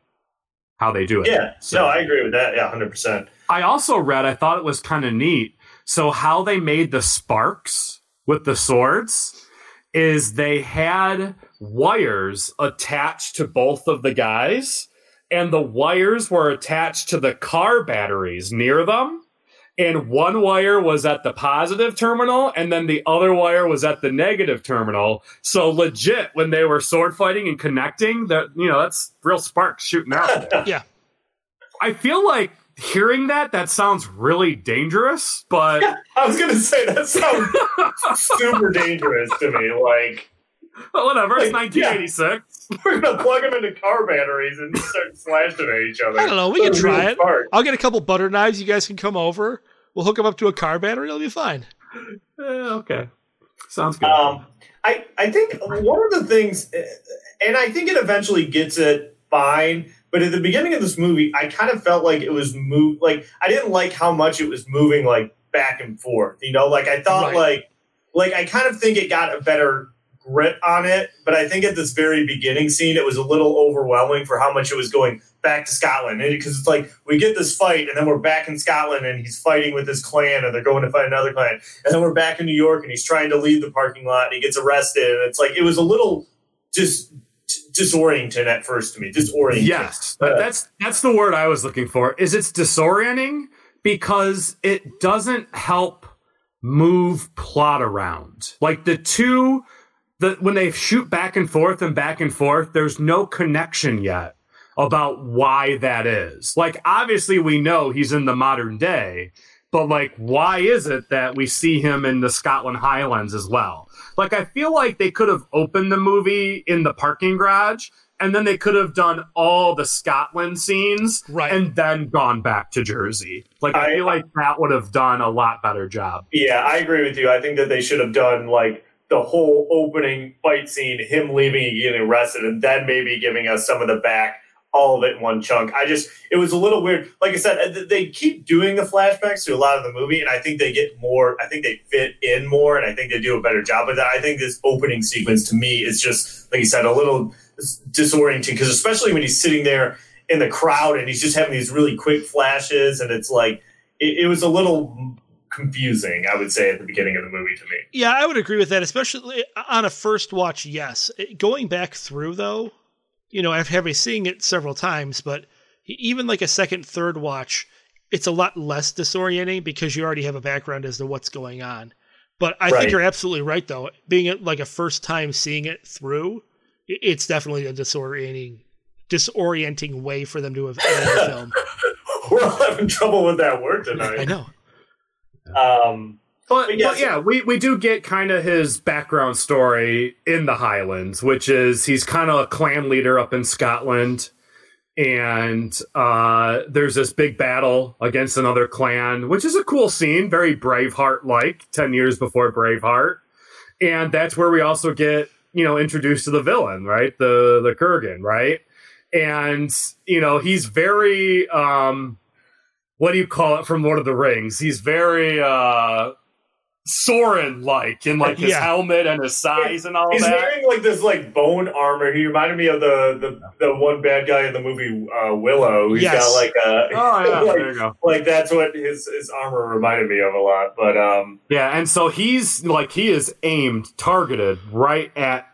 how they do it. Yeah, So- no, I agree with that. Yeah, hundred percent. I also read, I thought it was kind of neat. So, how they made the sparks with the swords is they had wires attached to both of the guys, and the wires were attached to the car batteries near them. And one wire was at the positive terminal, and then the other wire was at the negative terminal. So, legit, when they were sword fighting and connecting, that you know, that's real sparks shooting out. there. Yeah. I feel like hearing that that sounds really dangerous, but I was gonna say that sounds super dangerous to me. Like whatever. It's Like, 1986. We're gonna plug them into car batteries and start slashing at each other. I don't know. We can try it. spark. I'll get a couple butter knives. You guys can come over. We'll hook them up to a car battery. It'll be fine. Eh, okay, sounds good. Um, I I think one of the things, and I think it eventually gets it fine. But at the beginning of this movie, I kind of felt like it was move like I didn't like how much it was moving like back and forth. You know, like I thought Right. like like I kind of think it got a better grip on it, but I think at this very beginning scene, it was a little overwhelming for how much it was going back to Scotland. Because it's like we get this fight, and then we're back in Scotland, and he's fighting with his clan, and they're going to fight another clan, and then we're back in New York, and he's trying to leave the parking lot, and he gets arrested, and it's like it was a little just disorienting at first to me, disorienting. yes, that, that's that's the word I was looking for. Is it's disorienting because it doesn't help move plot around. Like the two, the when they shoot back and forth and back and forth, there's no connection yet about why that is. Like obviously we know he's in the modern day, but like why is it that we see him in the Scotland Highlands as well? Like I feel like they could have opened the movie in the parking garage and then they could have done all the Scotland scenes Right. and then gone back to Jersey. Like I, I- feel like that would have done a lot better job. Yeah, I agree with you. I think that they should have done like the whole opening fight scene, him leaving and getting arrested, and then maybe giving us some of the back, all of it in one chunk. I just, it was a little weird. Like I said, they keep doing the flashbacks to a lot of the movie, and I think they get more, I think they fit in more, and I think they do a better job of that. I think this opening sequence to me is just, like you said, a little disorienting, because especially when he's sitting there in the crowd and he's just having these really quick flashes, and it's like, it, it was a little confusing, I would say, at the beginning of the movie to me. Yeah, I would agree with that, especially on a first watch. Yes, going back through though, you know, after having seeing it several times, but even like a second, third watch, it's a lot less disorienting because you already have a background as to what's going on. But I Right. think you're absolutely right, though. Being like a first time seeing it through, it's definitely a disorienting, disorienting way for them to have edited the film. We're all having trouble with that word tonight. I know. Um, But, But but yes. yeah, we, we do get kind of his background story in the Highlands, which is he's kind of a clan leader up in Scotland. and uh, there's this big battle against another clan, which is a cool scene, very Braveheart like, 10 years before Braveheart. And that's where we also get, you know, introduced to the villain, right? The the Kurgan, right? And, you know, he's very um what do you call it from Lord of the Rings? He's very uh Sauron like in like his Yeah. helmet and his size and all He's that. wearing like this like bone armor. He reminded me of the the, the one bad guy in the movie uh, Willow. He's Yes. got like a Oh yeah, like, there you go. like that's what his his armor reminded me of a lot. But um, Yeah, and so he's like he is aimed, targeted right at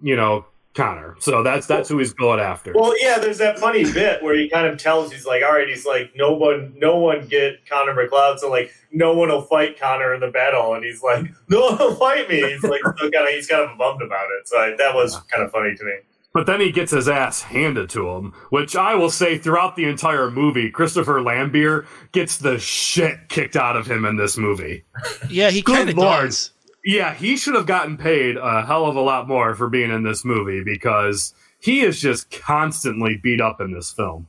you know Connor. So that's that's who he's going after. well, yeah, there's that funny bit where he kind of tells he's like, all right, he's like, no one, no one get Connor MacLeod, so like, no one will fight Connor in the battle, and he's like, no one will fight me. He's like, still kind of, he's kind of bummed about it. So I, that was kind of funny to me. But then he gets his ass handed to him, which I will say throughout the entire movie, Christopher Lambert gets the shit kicked out of him in this movie. Yeah, he kind of lord. does. Yeah, he should have gotten paid a hell of a lot more for being in this movie because he is just constantly beat up in this film.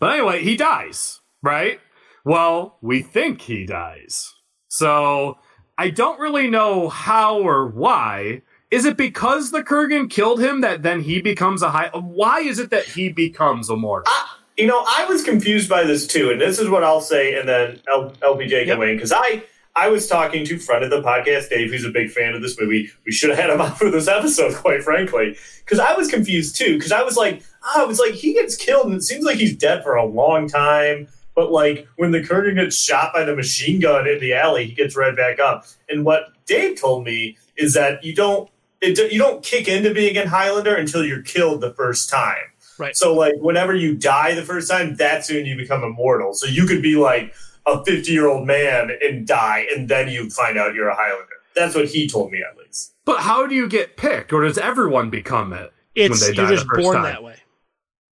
But anyway, he dies, right? Well, we think he dies. So I don't really know how or why. Is it because the Kurgan killed him that then he becomes a high? Why is it that he becomes immortal? You know, I was confused by this too, and this is what I'll say, and then L- LPJ can weigh in because I I was talking to friend of the podcast, Dave, who's a big fan of this movie. We should have had him on for this episode, quite frankly, because I was confused too. Because I was like, ah, oh, I was like, he gets killed, and it seems like he's dead for a long time. But like when the Kurgan gets shot by the machine gun in the alley, he gets right back up. And what Dave told me is that you don't it, you don't kick into being a Highlander until you're killed the first time. Right. So like whenever you die the first time, that's when you become immortal. So you could be like a 50 year old man and die, and then you find out you're a Highlander. That's what he told me at least. But how do you get picked, or does everyone become it It's when they you're die just the first born time? that way.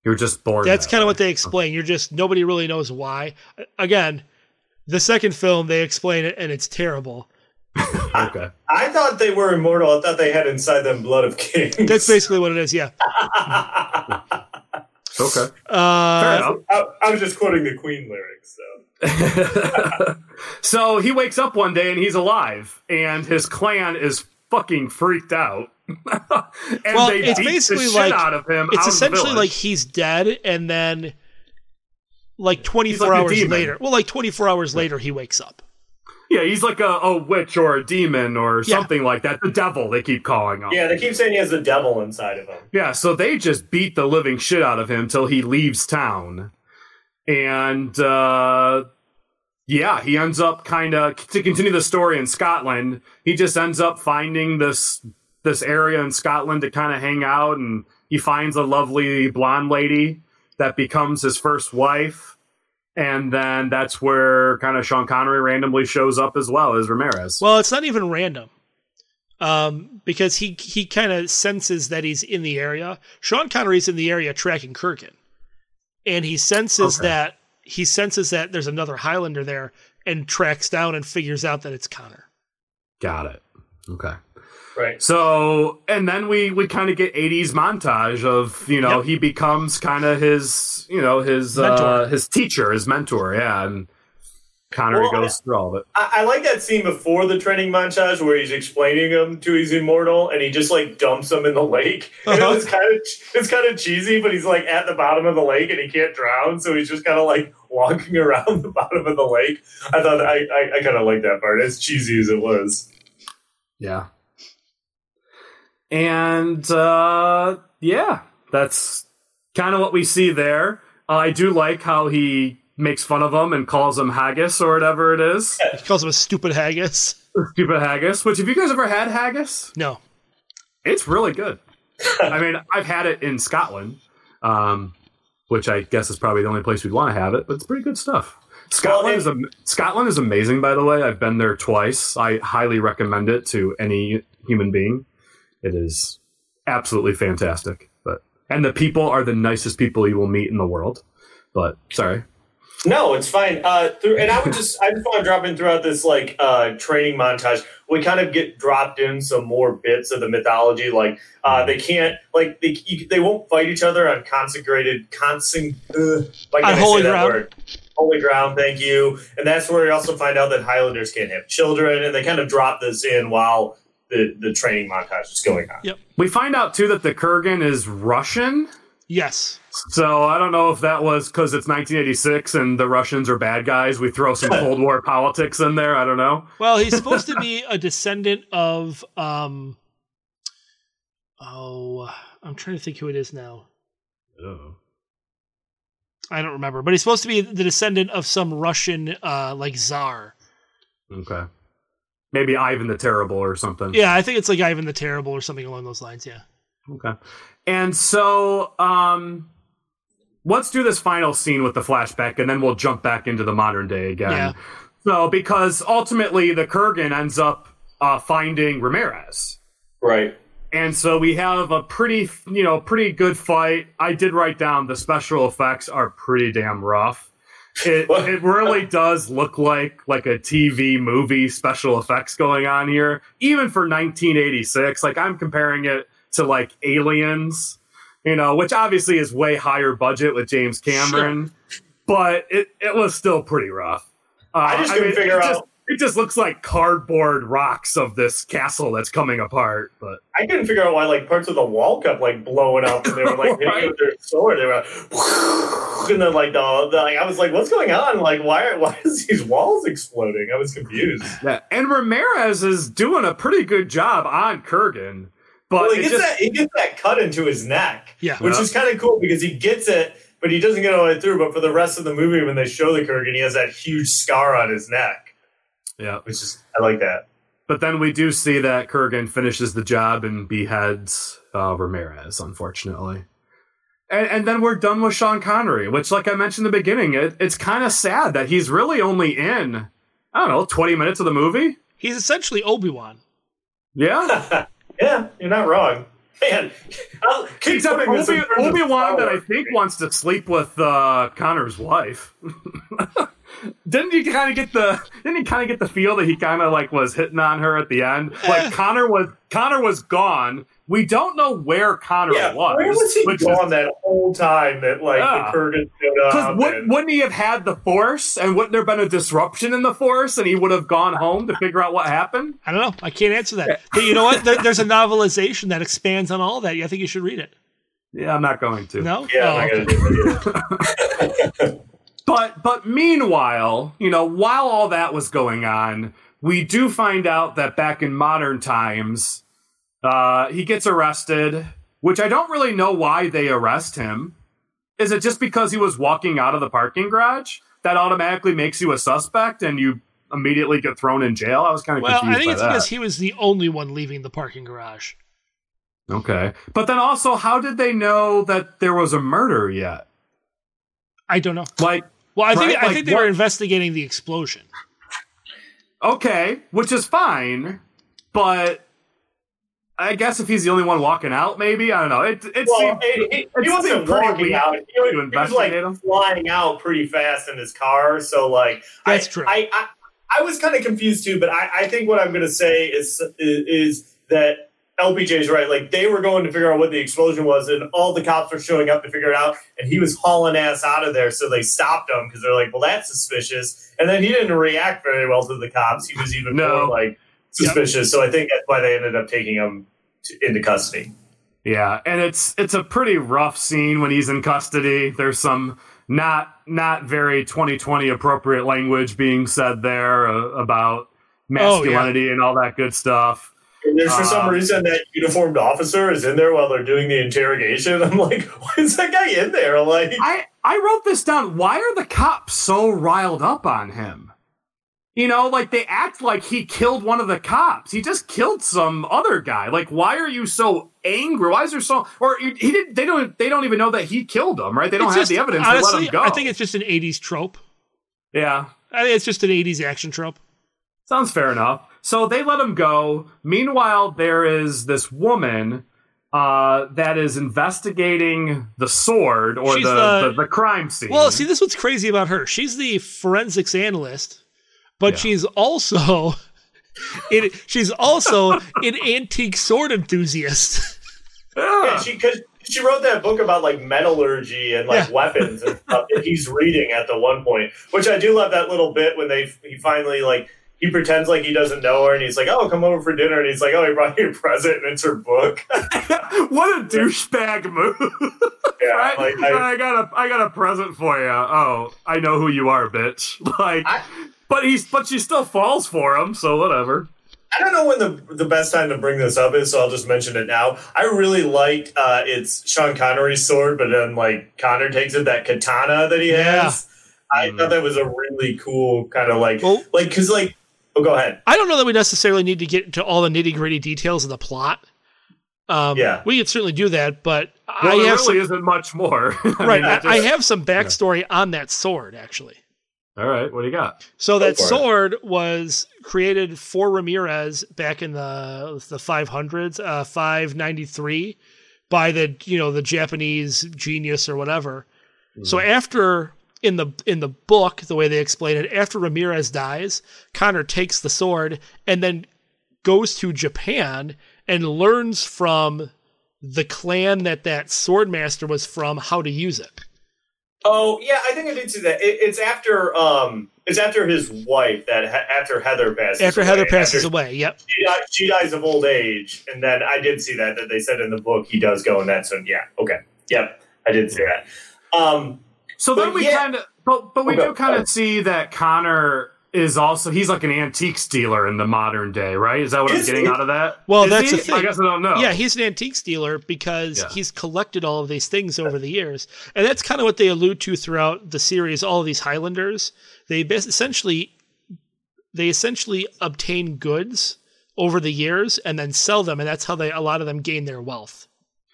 You're just born. That's that kind of what they explain. You're just nobody really knows why. Again, the second film they explain it and it's terrible. okay. I thought they were immortal. I thought they had inside them blood of kings. That's basically what it is. Yeah. Okay. Uh, I, I was just quoting the Queen lyrics. So. So he wakes up one day and he's alive, and his clan is fucking freaked out. and well, they it's beat basically the shit like out of him. it's out of the essentially like he's dead, and then like 24 like hours later. Well, like 24 hours later, he wakes up. Yeah, he's like a, a witch or a demon or Yeah. something like that. The devil, they keep calling him. Yeah, they keep saying he has the devil inside of him. Yeah, so they just beat the living shit out of him till he leaves town. And uh yeah, he ends up kind of to continue the story in Scotland. He just ends up finding this this area in Scotland to kind of hang out and he finds a lovely blonde lady that becomes his first wife. And then that's where kind of Sean Connery randomly shows up as well as Ramirez. Well, it's not even random. Um, because he he kind of senses that he's in the area. Sean Connery's in the area tracking Kurgan, and he senses Okay. that he senses that there's another Highlander there, and tracks down and figures out that it's Connor. Got it. Okay. Right. So, and then we we kind of get 80s montage of, you know, Yep. he becomes kind of his, you know, his uh his teacher, his mentor, yeah, and Connery Well, goes through all of it. I, I like that scene before the training montage where he's explaining him to his immortal and he just like dumps him in the lake. And Uh-huh. it was kind of it's kind of cheesy, but he's like at the bottom of the lake and he can't drown, so he's just kind of like walking around the bottom of the lake. I thought I I, I kind of like that part, as cheesy as it was. Yeah. And uh yeah, that's kind of what we see there. Uh, I do like how he makes fun of him and calls him haggis or whatever it is. He calls him a stupid haggis. Stupid haggis. Which have you guys ever had haggis? No, It's really good. I mean, I've had it in Scotland, um, which I guess is probably the only place we'd want to have it, but it's pretty good stuff. Scotland is am- Scotland is amazing, by the way. I've been there twice. I highly recommend it to any human being. It is absolutely fantastic. But and the people are the nicest people you will meet in the world. But sorry. No, it's fine. Uh, through, and I would just, I just want to drop in throughout this like uh, training montage. We kind of get dropped in some more bits of the mythology. Like uh, they can't, like they, you, they won't fight each other on consecrated, consec, uh, why On I holy ground. word? Holy ground. Thank you. And that's where we also find out that Highlanders can't have children, and they kind of drop this in while the the training montage that's going on. Yep. We find out too that the Kurgan is Russian. Yes. So I don't know if that was because it's 1986 and the Russians are bad guys. We throw some Cold War politics in there. I don't know. Well, he's supposed to be a descendant of um oh, I'm trying to think who it is now. Oh. I don't remember, but he's supposed to be the descendant of some Russian uh like czar. Okay. Maybe Ivan the Terrible or something. Yeah, I think it's like Ivan the Terrible or something along those lines, yeah. Okay. And so, um, let's do this final scene with the flashback, and then we'll jump back into the modern day again. Yeah. So, because ultimately the Kurgan ends up uh, finding Ramirez. Right. And so we have a pretty, you know, pretty good fight. I did write down the special effects are pretty damn rough. It it really does look like like a TV movie special effects going on here, even for 1986. Like I'm comparing it to like Aliens, you know, which obviously is way higher budget with James Cameron, but it it was still pretty rough. Uh, I just couldn't it figure just- out- It just looks like cardboard rocks of this castle that's coming apart, but I couldn't figure out why like parts of the wall kept like blowing up and they were like hitting with their sword. They were like, and then like the, the like I was like, what's going on? Like why why is these walls exploding? I was confused. Yeah, and Ramirez is doing a pretty good job on Kurgan, but well, he it gets just- that he gets that cut into his neck. Yeah. Which Yeah. is kind of cool because he gets it, but he doesn't get all the way through. But for the rest of the movie, when they show the Kurgan, he has that huge scar on his neck. yeah. Which is I like that. But then we do see that Kurgan finishes the job and beheads uh, Ramirez, unfortunately. And, and then we're done with Sean Connery, which, like I mentioned in the beginning, it, it's kind of sad that he's really only in, I don't know, 20 minutes of the movie. He's essentially Obi-Wan. Yeah. yeah, you're not wrong. Man, I'll keep Except putting this in Obi- terms of Obi-Wan that I think wants to sleep with uh, Connor's wife. didn't you kind of get the didn't you kind of get the feel that he kind of like was hitting on her at the end? Like Connor was Connor was gone. We don't know where Connor Yeah, was. where was he which is- gone that whole time that like Yeah. the Kurgan showed up? would, and- wouldn't he have had the force, and wouldn't there have been a disruption in the force, and he would have gone home to figure out what happened? I don't know. I can't answer that. But you know what? There, there's a novelization that expands on all that. I think you should read it. Yeah, I'm not going to. No? yeah, Oh, I'm okay. not gonna do it. But but meanwhile, you know, while all that was going on, we do find out that back in modern times, uh, he gets arrested, which I don't really know why they arrest him. Is it just because he was walking out of the parking garage that automatically makes you a suspect and you immediately get thrown in jail? I was kind of Well, confused I think it's that. because he was the only one leaving the parking garage. Okay. But then also, how did they know that there was a murder yet? I don't know. Like, Well, I think Right, I like think they what- were investigating the explosion. okay, which is fine, but I guess if he's the only one walking out, maybe I don't know. It it Well, seemed, he, he, it he wasn't walking weak out. He was, he was like him. flying out pretty fast in his car. So like, That's I, true. I, I, I was kind of confused too, but I, I think what I'm going to say is, is is that LPJ is right. Like they were going to figure out what the explosion was, and all the cops were showing up to figure it out, and he was hauling ass out of there. So they stopped him because they're like, "Well, that's suspicious." And then he didn't react very well to the cops. He was even No. more like suspicious. So I think that's why they ended up taking him to, into custody. Yeah, and it's it's a pretty rough scene when he's in custody. There's some not not very 2020 appropriate language being said there uh, about masculinity and all that good stuff. And there's for some Um, reason that uniformed officer is in there while they're doing the interrogation. I'm like, why is that guy in there? Like, I I wrote this down. Why are the cops so riled up on him? You know, like they act like he killed one of the cops. He just killed some other guy. Like, why are you so angry? Why is there so? Or he didn't. They don't. They don't even know that he killed him. Right? They don't It's have just- the evidence Honestly, to let him go. I think it's just an '80s trope. yeah. I think it's just an '80s action trope. Sounds fair enough. So they let him go. Meanwhile, there is this woman uh, that is investigating the sword or the, the- the, the crime scene. Well, see, this is what's crazy about her. She's the forensics analyst, but Yeah. she's also it, she's also an antique sword enthusiast. Yeah, ah. she because she wrote that book about like metallurgy and like Yeah. weapons and stuff that he's reading at the one point, which I do love that little bit when they he finally like he pretends like he doesn't know her and he's like, "Oh, come over for dinner," and he's like, "Oh, he brought you a present and it's her book." what a douchebag move! yeah, I, like, I, I got a I got a present for you. Oh, I know who you are, bitch. Like, but he's but she still falls for him. So whatever. I don't know when the the best time to bring this up is, so I'll just mention it now. I really like uh, it's Sean Connery's sword, but then like Connor takes it that katana that he Yeah. has. I thought that was a really cool kind of like Well- like because like oh go ahead I don't know that we necessarily need to get into all the nitty gritty details of the plot. Um, Yeah. we could certainly do that, but Well, I there have really some, isn't much more. I right. mean, I, I just- have some backstory on that sword actually. All right, what do you got? So that for it. sword was created for Ramirez back in the the 500s, uh, 593, by the you know the Japanese genius or whatever. So after in the in the book, the way they explain it, after Ramirez dies, Connor takes the sword and then goes to Japan and learns from the clan that that sword master was from how to use it. Oh yeah, I think I did see that. It, it's after um, it's after his wife that after Heather passes. After away, Heather passes after away, yep. She, di- she dies of old age, and then I did see that that they said in the book he does go in that. So yeah, okay, yep, I did see that. Um, So then we yeah- kind of, but but we Okay. do kind of see that Connor is also he's like an antique dealer in the modern day, right? Is that what I'm getting he? out of that? Well, Is that's he? the thing. I guess I don't know. Yeah, he's an antique dealer because Yeah. he's collected all of these things over the years, and that's kind of what they allude to throughout the series. All of these Highlanders, they essentially they essentially obtain goods over the years and then sell them, and that's how they a lot of them gain their wealth.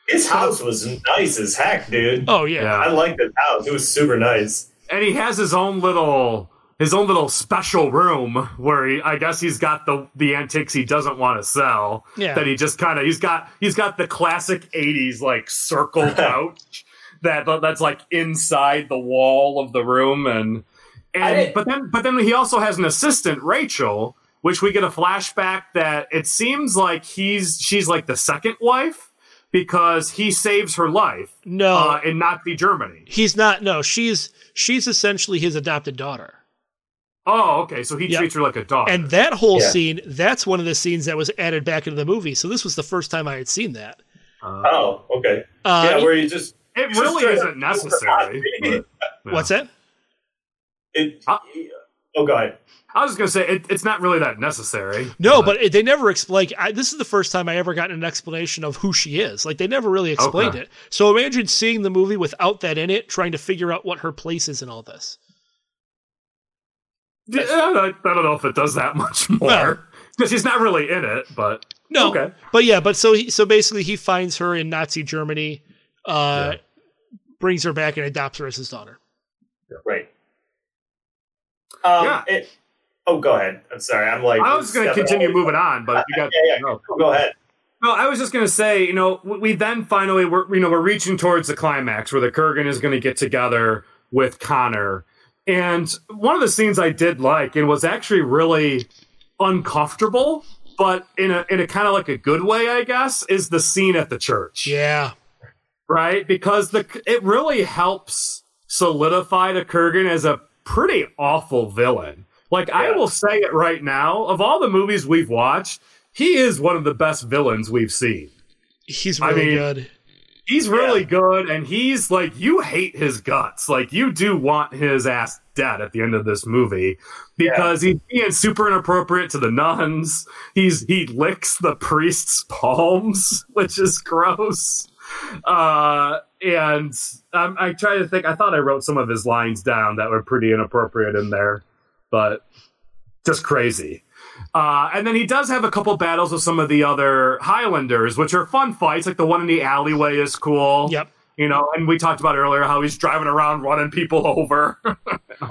his house was nice as heck, dude. Oh yeah, Yeah. I liked his house; it was super nice. and he has his own little his own little special room where he I guess he's got the the antiques he doesn't want to sell. Yeah. That he just kind of he's got he's got the classic '80s like circle couch that that's like inside the wall of the room and and but then but then he also has an assistant Rachel. Which we get a flashback that it seems like he's she's like the second wife because he saves her life no, uh, in Nazi Germany. he's not. No, she's she's essentially his adopted daughter. Oh, okay. So he Yep. treats her like a dog. And that whole Yeah. scene, that's one of the scenes that was added back into the movie. So this was the first time I had seen that. Oh, okay. Uh, yeah, where you just it Just really isn't necessary. but, yeah. What's that? it. Uh, oh, go ahead. I was gonna say it, it's not really that necessary. No, but it, they never explain. I, this is the first time I ever got an explanation of who she is. Like they never really explained Okay. it. So imagine seeing the movie without that in it, trying to figure out what her place is in all this. Yeah, I, I don't know if it does that much more Well- because he's not really in it. But No, Okay. but yeah, but so he, so basically he finds her in Nazi Germany, uh, brings her back and adopts her as his daughter. Right. Um, Yeah. it, oh, go ahead. I'm sorry. I'm like. I was gonna continue moving on. But you got Yeah, yeah. no. Go ahead. No, I was just gonna say, you know, we we then finally we're you know we're reaching towards the climax where the Kurgan is gonna get together with Connor, and one of the scenes I did like and was actually really uncomfortable, but in a in a kind of like a good way, I guess, is the scene at the church, Yeah, right? Because the it really helps solidify the Kurgan as a pretty awful villain. Like I will say it right now, of all the movies we've watched, he is one of the best villains we've seen. he's I mean, good. He's really good, and he's like you hate his guts. Like you do want his ass dead at the end of this movie because he's being super inappropriate to the nuns. He's he licks the priest's palms, which is gross. Uh, and um, I try to think. I thought I wrote some of his lines down that were pretty inappropriate in there, but just crazy. Uh, and then he does have a couple battles with some of the other Highlanders, which are fun fights. Like the one in the alleyway is cool. Yep. You know, and we talked about earlier how he's driving around running people over. all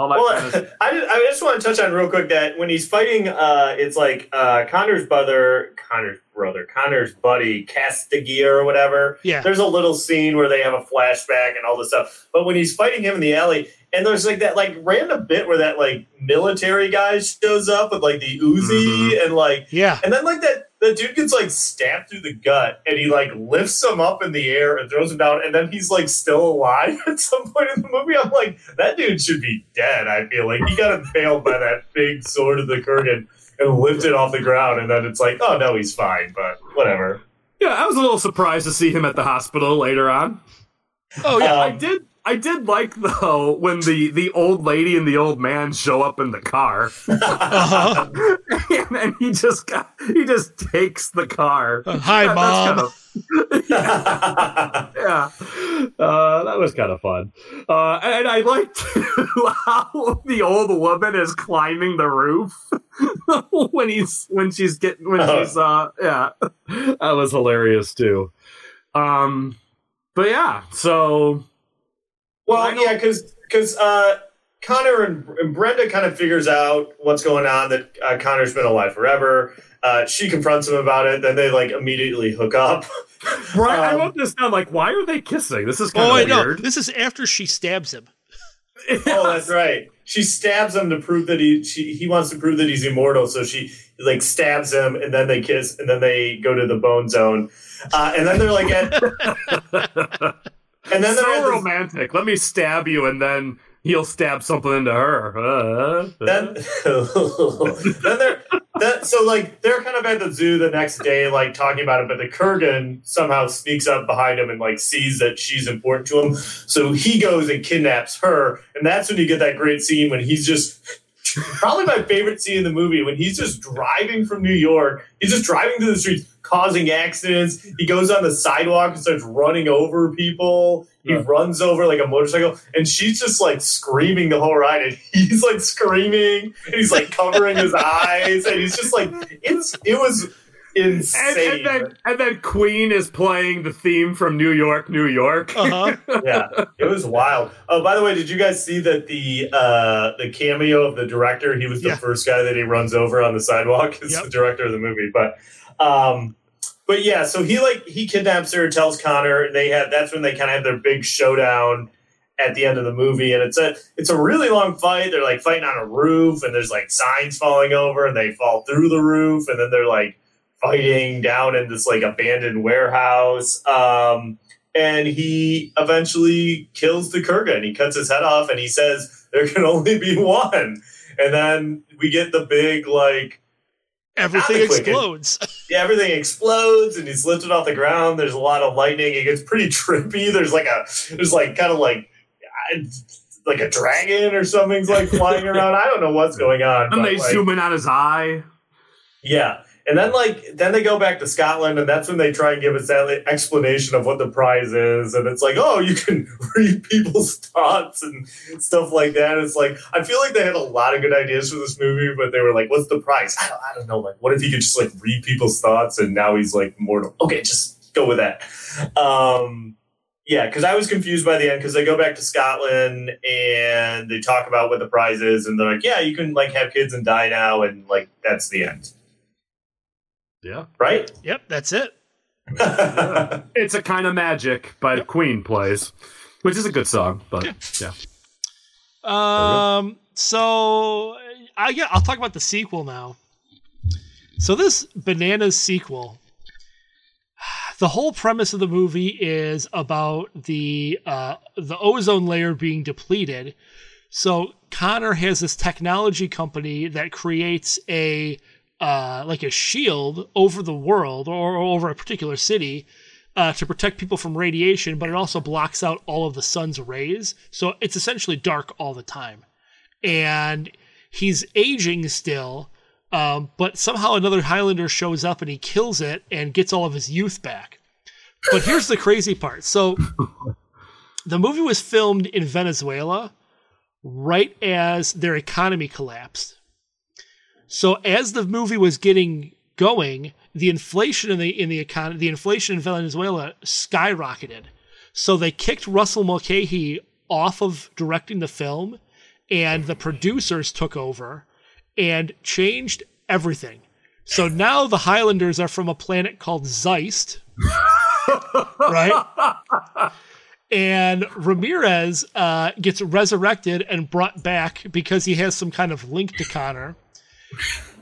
that Well, kind of. I just, I just want to touch on real quick that when he's fighting, uh, it's like uh, Connor's brother, Connor's brother, Connor's buddy, Kastagir or whatever. Yeah. There's a little scene where they have a flashback and all this stuff. But when he's fighting him in the alley, and there's like that like random bit where that like military guy shows up with like the Uzi and like Yeah. and then like that the dude gets like stabbed through the gut and he like lifts him up in the air and throws him down and then he's like still alive at some point in the movie. I'm like, that dude should be dead, I feel like. He got impaled by that big sword of the Kurgan and lifted off the ground and then it's like, oh no, he's fine, but whatever. Yeah, I was a little surprised to see him at the hospital later on. Oh yeah. I did. I did like though when the the old lady and the old man show up in the car, Uh-huh. and then he just got he just takes the car. Uh, hi, That- Mom. Kind of, yeah, uh, that was kind of fun. Uh, and I liked how the old woman is climbing the roof when he's when she's getting when she's uh yeah, that was hilarious too. Um, but yeah, so Well, yeah, because because uh, Connor and, and Brenda kind of figures out what's going on. That uh, Connor's been alive forever. Uh, she confronts him about it. Then they like immediately hook up. Right, I Um, wrote this down. Like, why are they kissing? This is kind Oh, I of know. weird. This is after she stabs him. oh, that's right. She stabs him to prove that he she, he wants to prove that he's immortal. So she like stabs him, and then they kiss, and then they go to the bone zone, uh, and then they're like at, and then they're so this- romantic. Let me stab you, and then he'll stab something into her. Uh, then then they're that, so like they're kind of at the zoo the next day like talking about it but the kurgan somehow sneaks up behind him and like sees that she's important to him so he goes and kidnaps her and that's when you get that great scene when he's just probably my favorite scene in the movie when he's just driving from new york. He's just driving through the streets causing accidents. He goes on the sidewalk and starts running over people. He Yeah. runs over like a motorcycle and she's just like screaming the whole ride and he's like screaming and he's like covering his eyes and he's just like it's it was insane and then and then Queen is playing the theme from New York, New York. Uh-huh. yeah it was wild oh by the way did you guys see that the uh the cameo of the director he was the Yeah. first guy that he runs over on the sidewalk it's Yep. the director of the movie but um but yeah so he like he kidnaps her tells connor and they have that's when they kind of have their big showdown at the end of the movie and it's a it's a really long fight they're like fighting on a roof and there's like signs falling over and they fall through the roof and then they're like fighting down in this like abandoned warehouse um and he eventually kills the Kurgan. He cuts his head off and he says there can only be one. And then we get the big like Everything Not the quick- explodes. yeah, everything explodes and he's lifted off the ground. There's a lot of lightning. It gets pretty trippy. There's like a there's like kind of like like a dragon or something's like flying around. I don't know what's going on. and they like- zoom in on his eye. Yeah. And then like then they go back to Scotland and that's when they try and give us that explanation of what the prize is. And it's like, oh, you can read people's thoughts and stuff like that. It's like I feel like they had a lot of good ideas for this movie, but they were like, what's the prize? I don't, I don't know. Like, what if he could just like read people's thoughts and now he's like mortal? Okay, just go with that. Um yeah, because I was confused by the end because they go back to Scotland and they talk about what the prize is, and they're like, "Yeah, you can like have kids and die now," and like that's the end, Yeah, right? Yep, that's it. it's a kind of magic by Queen plays, which is a good song. But yeah, Um. So I yeah, I'll talk about the sequel now. So this bananas sequel. The whole premise of the movie is about the uh, the ozone layer being depleted. So Connor has this technology company that creates a uh, like a shield over the world or over a particular city uh, to protect people from radiation, but it also blocks out all of the sun's rays. So it's essentially dark all the time. And he's aging still, um, but somehow another Highlander shows up and he kills it and gets all of his youth back. But here's the crazy part. So the movie was filmed in Venezuela right as their economy collapsed. So as the movie was getting going, the inflation in the in the economy, the inflation in Venezuela skyrocketed. So they kicked Russell Mulcahy off of directing the film, and the producers took over and changed everything. So now the Highlanders are from a planet called Zeist, right? And Ramirez uh, gets resurrected and brought back because he has some kind of link to Connor.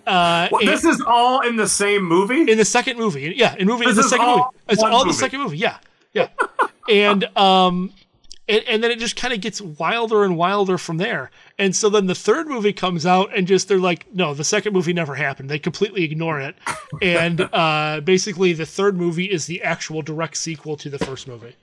Uh, Well, and- this is all in the same movie. in the second movie. Yeah, in movie in This the is second all movie. It's all the second movie. Yeah, yeah. and um, and, and then it just kind of gets wilder and wilder from there. And so then the third movie comes out, and just they're like, no, the second movie never happened. They completely ignore it, and uh, basically the third movie is the actual direct sequel to the first movie.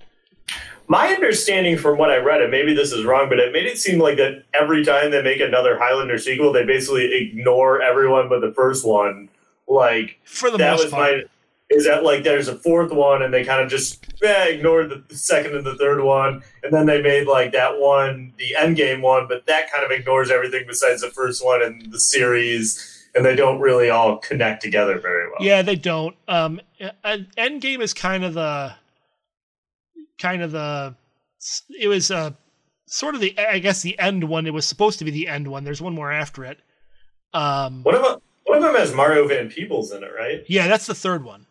My understanding from what I read, and maybe this is wrong, but it made it seem like that every time they make another Highlander sequel, they basically ignore everyone but the first one. Like For the that most was part. my. Is that like there's a fourth one and they kind of just eh, ignored the second and the third one, and then they made like that one, the end game one, but that kind of ignores everything besides the first one and the series, and they don't really all connect together very well. Yeah, they don't. Um, uh, Endgame is kind of the, kind of the, it was uh, sort of the, I guess the end one. It was supposed to be the end one. There's one more after it. Um, One of them, one of them has Mario Van Peebles in it, right? yeah, that's the third one.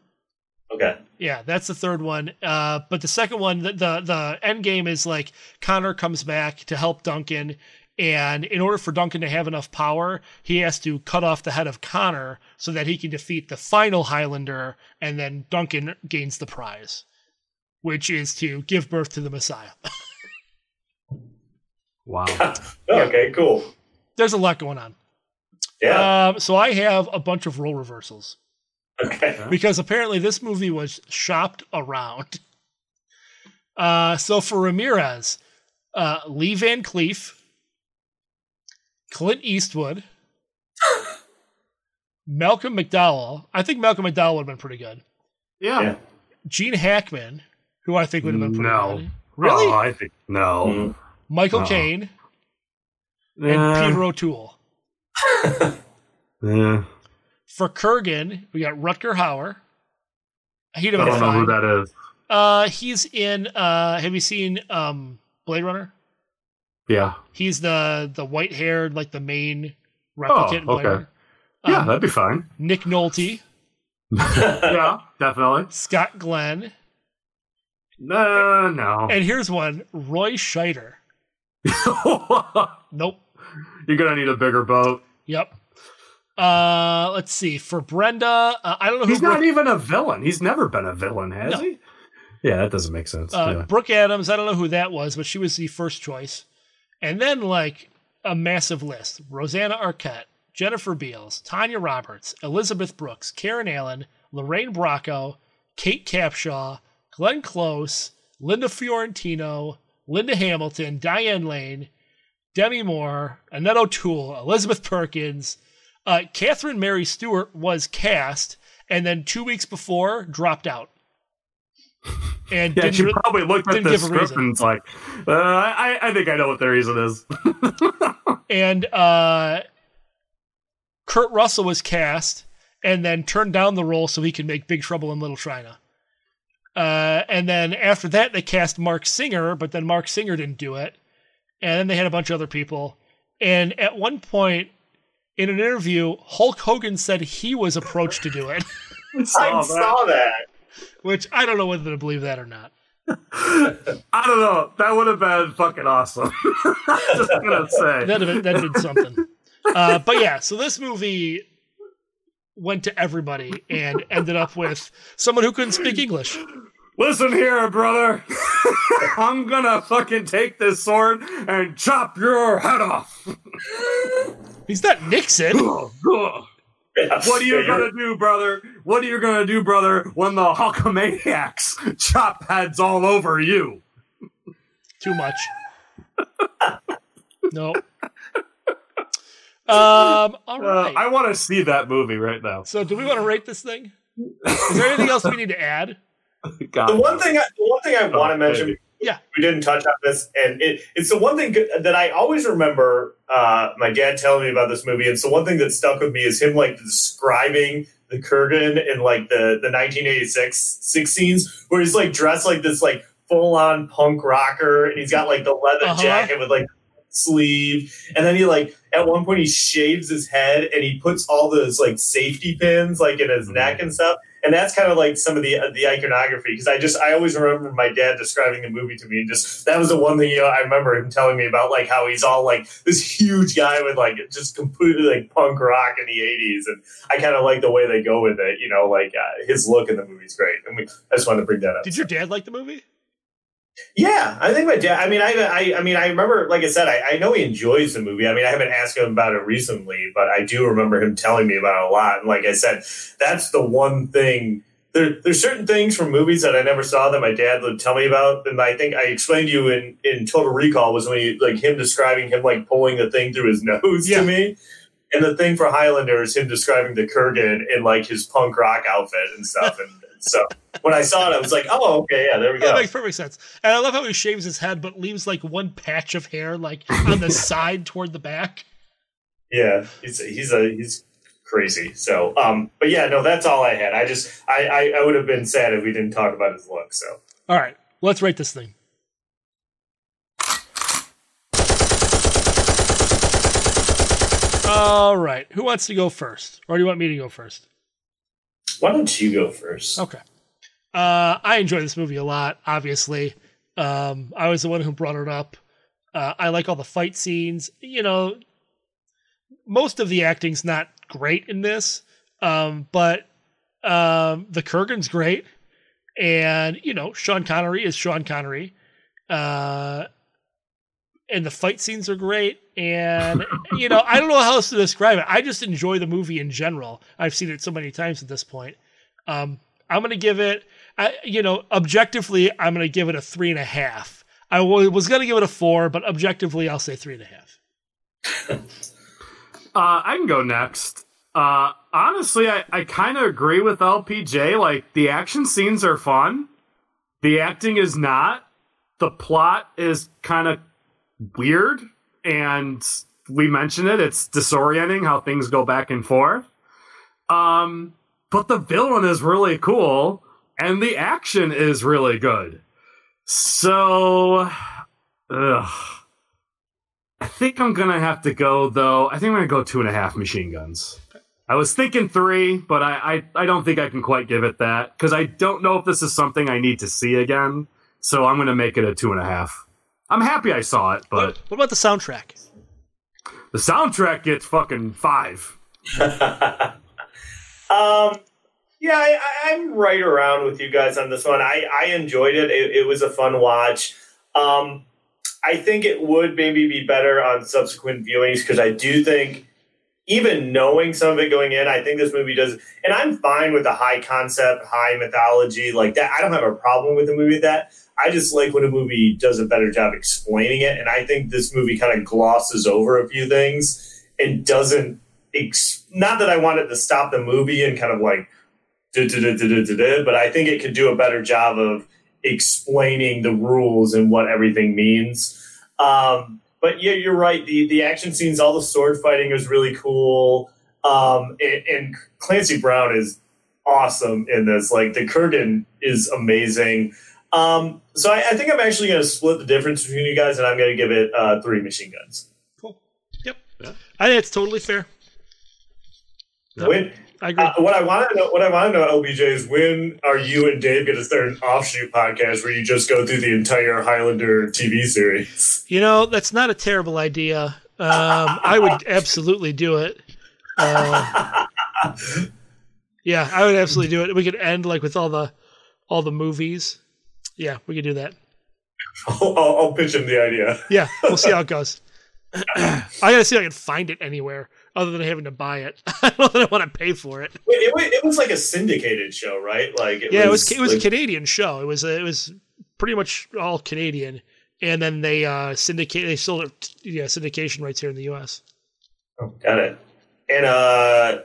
Okay. Yeah, that's the third one. Uh, but the second one, the, the the end game is like Connor comes back to help Duncan, and in order for Duncan to have enough power, he has to cut off the head of Connor so that he can defeat the final Highlander, and then Duncan gains the prize, which is to give birth to the Messiah. Wow. Okay, cool. There's a lot going on. Yeah. Um, so I have a bunch of role reversals. Okay. Because apparently this movie was shopped around. Uh, so for Ramirez, uh, Lee Van Cleef, Clint Eastwood, Malcolm McDowell. I think Malcolm McDowell would have been pretty good. Yeah. Yeah. Gene Hackman, who I think would have been pretty No. good. Really? Oh, I think no. Michael no. Caine and Eh, Peter O'Toole. eh. For Kurgan, we got Rutger Hauer. He'd I have been don't know who that is. Uh, he's in. Uh, have you seen um Blade Runner? Yeah. He's the the white haired like the main Oh, replicant. in Blade okay. Runner. Yeah, Um, that'd be fine. Nick Nolte, yeah, definitely. Scott Glenn, No, no. and here's one: Roy Scheider. Nope. You're gonna need a bigger boat. Yep. Uh, let's see. For Brenda, uh, I don't know who He's not Brooke, even a villain. He's never been a villain, has No. he? Yeah, that doesn't make sense. uh, yeah. Brooke Adams. I don't know who that was, but she was the first choice. And then like a massive list: Rosanna Arquette, Jennifer Beals, Tanya Roberts, Elizabeth Brooks, Karen Allen, Lorraine Bracco, Kate Capshaw, Glenn Close, Linda Fiorentino, Linda Hamilton, Diane Lane, Demi Moore, Annette O'Toole, Elizabeth Perkins. Uh, Catherine Mary Stewart was cast, and then two weeks before dropped out. And Yeah, didn't she probably looked at the script and it's like, uh, I, I think I know what the reason is. and uh, Kurt Russell was cast and then turned down the role so he could make Big Trouble in Little China. Uh, and then after that, they cast Marc Singer, but then Marc Singer didn't do it. And then they had a bunch of other people. And at one point in an interview, Hulk Hogan said he was approached to do it, I saw that. which I don't know whether to believe that or not. I don't know. That would have been fucking awesome. Just gonna say. That'd have been, that'd have been something. Uh, but yeah, so this movie went to everybody and ended up with someone who couldn't speak English. Listen here, brother. I'm gonna fucking take this sword and chop your head off. He's not Nixon. what are you gonna do, brother? What are you gonna do, brother, when the Hulkamaniacs chop heads all over you? Too much. No. Um. All Uh. I want to see that movie right now. so, do we want to rate this thing? Is there anything else we need to add? God. The one thing, I, the one thing I want to mention. Yeah. we didn't touch on this, and it, it's the one thing that I always remember uh, my dad telling me about this movie. And so one thing that stuck with me is him like describing the Kurgan in like the the 1986 six scenes where he's like dressed like this like full on punk rocker, and he's got like the leather Uh-huh. jacket with like sleeve, and then he like at one point he shaves his head and he puts all those like safety pins like in his Mm-hmm. neck and stuff. And that's kind of like some of the uh, the iconography because I just I always remember my dad describing the movie to me and just that was the one thing you know I remember him telling me about like how he's all like this huge guy with like just completely like punk rock in the '80s and I kind of like the way they go with it you know like uh, his look in the movie's great and we, I just wanted to bring that up. Did your dad like the movie? Yeah, I think my dad. I mean, I, I, I mean, I remember, like I said, I, I know he enjoys the movie. I mean, I haven't asked him about it recently, but I do remember him telling me about it a lot. And like I said, that's the one thing. There, there's certain things from movies that I never saw that my dad would tell me about, and I think I explained to you in, in Total Recall was when he like him describing him like pulling the thing through his nose Yeah. to me, and the thing for Highlander is him describing the Kurgan in like his punk rock outfit and stuff. And so when I saw it, I was like, oh, okay, yeah, there we go. That makes perfect sense. And I love how he shaves his head, but leaves like one patch of hair like on the side toward the back. Yeah, he's he's a he's crazy. So, um, but yeah, no, that's all I had. I just I I, I would have been sad if we didn't talk about his look. So, All right, let's rate this thing. All right, who wants to go first, or do you want me to go first? Why don't you go first? Okay. Uh, I enjoy this movie a lot. Obviously, um, I was the one who brought it up. Uh, I like all the fight scenes. You know, most of the acting's not great in this, um, but um, the Kurgan's great, and you know, Sean Connery is Sean Connery, uh, and the fight scenes are great. And you know, I don't know how else to describe it. I just enjoy the movie in general. I've seen it so many times at this point. Um, I'm going to give it, I, you know, objectively, I'm going to give it a three and a half. I was going to give it a four, but objectively, I'll say three and a half. Uh, I can go next. Uh, honestly, I, I kind of agree with LPJ. Like, the action scenes are fun, the acting is not. The plot is kind of weird, and we mentioned it. It's disorienting how things go back and forth. Um, but the villain is really cool, and the action is really good. So, ugh. I think I'm gonna have to go though. I think I'm gonna go two and a half machine guns. I was thinking three, but I I, I don't think I can quite give it that because I don't know if this is something I need to see again. So I'm gonna make it a two and a half. I'm happy I saw it, but What about the soundtrack? the soundtrack gets fucking five. Um, yeah, I, I, I'm right around with you guys on this one. I, I enjoyed it. it. It was a fun watch. Um, I think it would maybe be better on subsequent viewings because I do think, even knowing some of it going in, I think this movie does. And I'm fine with the high concept, high mythology like that. I don't have a problem with the movie that. I just like when a movie does a better job explaining it. And I think this movie kind of glosses over a few things and doesn't. Ex- not that I wanted to stop the movie and kind of like but I think it could do a better job of explaining the rules and what everything means. Um, but yeah, you're right. The the action scenes, all the sword fighting is really cool. Um, and, and Clancy Brown is awesome in this. Like the Kurgan is amazing. Um, so I, I think I'm actually going to split the difference between you guys, and I'm going to give it uh, three machine guns. Cool. Yep. I think it's totally fair. When I agree. uh, what I want to know, what I want to know, LPJ, is when are you and Dave going to start an offshoot podcast where you just go through the entire Highlander TV series? You know, that's not a terrible idea. Um, I would absolutely do it. Uh, yeah, I would absolutely do it. We could end like with all the all the movies. Yeah, we could do that. I'll, I'll, pitch him the idea. Yeah, we'll see how it goes. I gotta see if I can find it anywhere other than having to buy it. I don't know that I want to pay for it. Wait, it, it was like a syndicated show, right? Like, yeah, it was it was like- a Canadian show. It was it was pretty much all Canadian, and then they uh syndicate they sold it yeah syndication rights here in the U.S. Oh, Got it. And uh,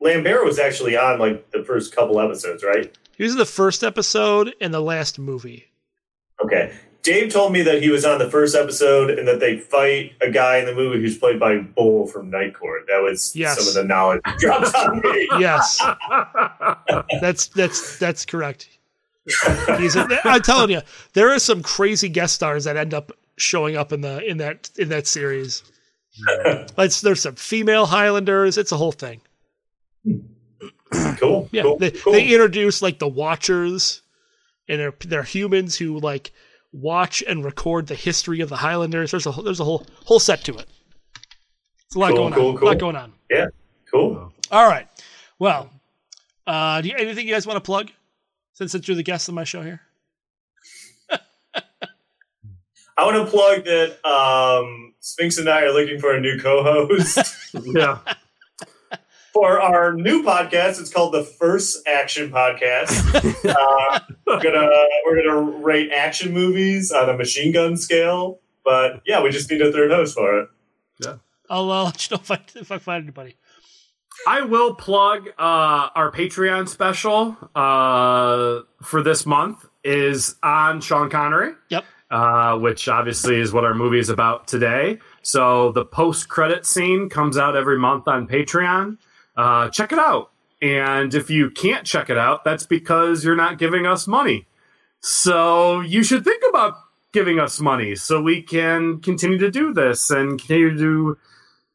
Lambert was actually on like the first couple episodes, right? He was in the first episode and the last movie. Okay. Dave told me that he was on the first episode and that they fight a guy in the movie who's played by Bull from Night Court. That was Yes. some of the knowledge he dropped on me. Yes, that's that's that's correct. He's a, I'm telling you, there are some crazy guest stars that end up showing up in the in that in that series. like there's some female Highlanders. It's a whole thing. Hmm. Cool. Yeah, cool, they, cool. they introduce like the Watchers, and they're they're humans who like watch and record the history of the Highlanders. There's a whole- there's a whole whole set to it. It's a lot Cool, going cool, on. A lot going on. yeah. Cool. All right. Well, uh, do you, anything you guys want to plug? Since since you're the guest on my show here. I want to plug that um, Sphinx and I are looking for a new co-host Yeah. For our new podcast. It's called the First Action Podcast. uh, we're gonna we're gonna rate action movies on a machine gun scale. But yeah, we just need a third host for it. Yeah, I'll uh, let you know if I if I find anybody. I will plug uh, our Patreon special uh, for this month is on Sean Connery. Yep. Uh, which obviously is what our movie is about today. So the post credit scene comes out every month on Patreon. Uh, check it out. And if you can't check it out, that's because you're not giving us money. So you should think about giving us money so we can continue to do this and continue to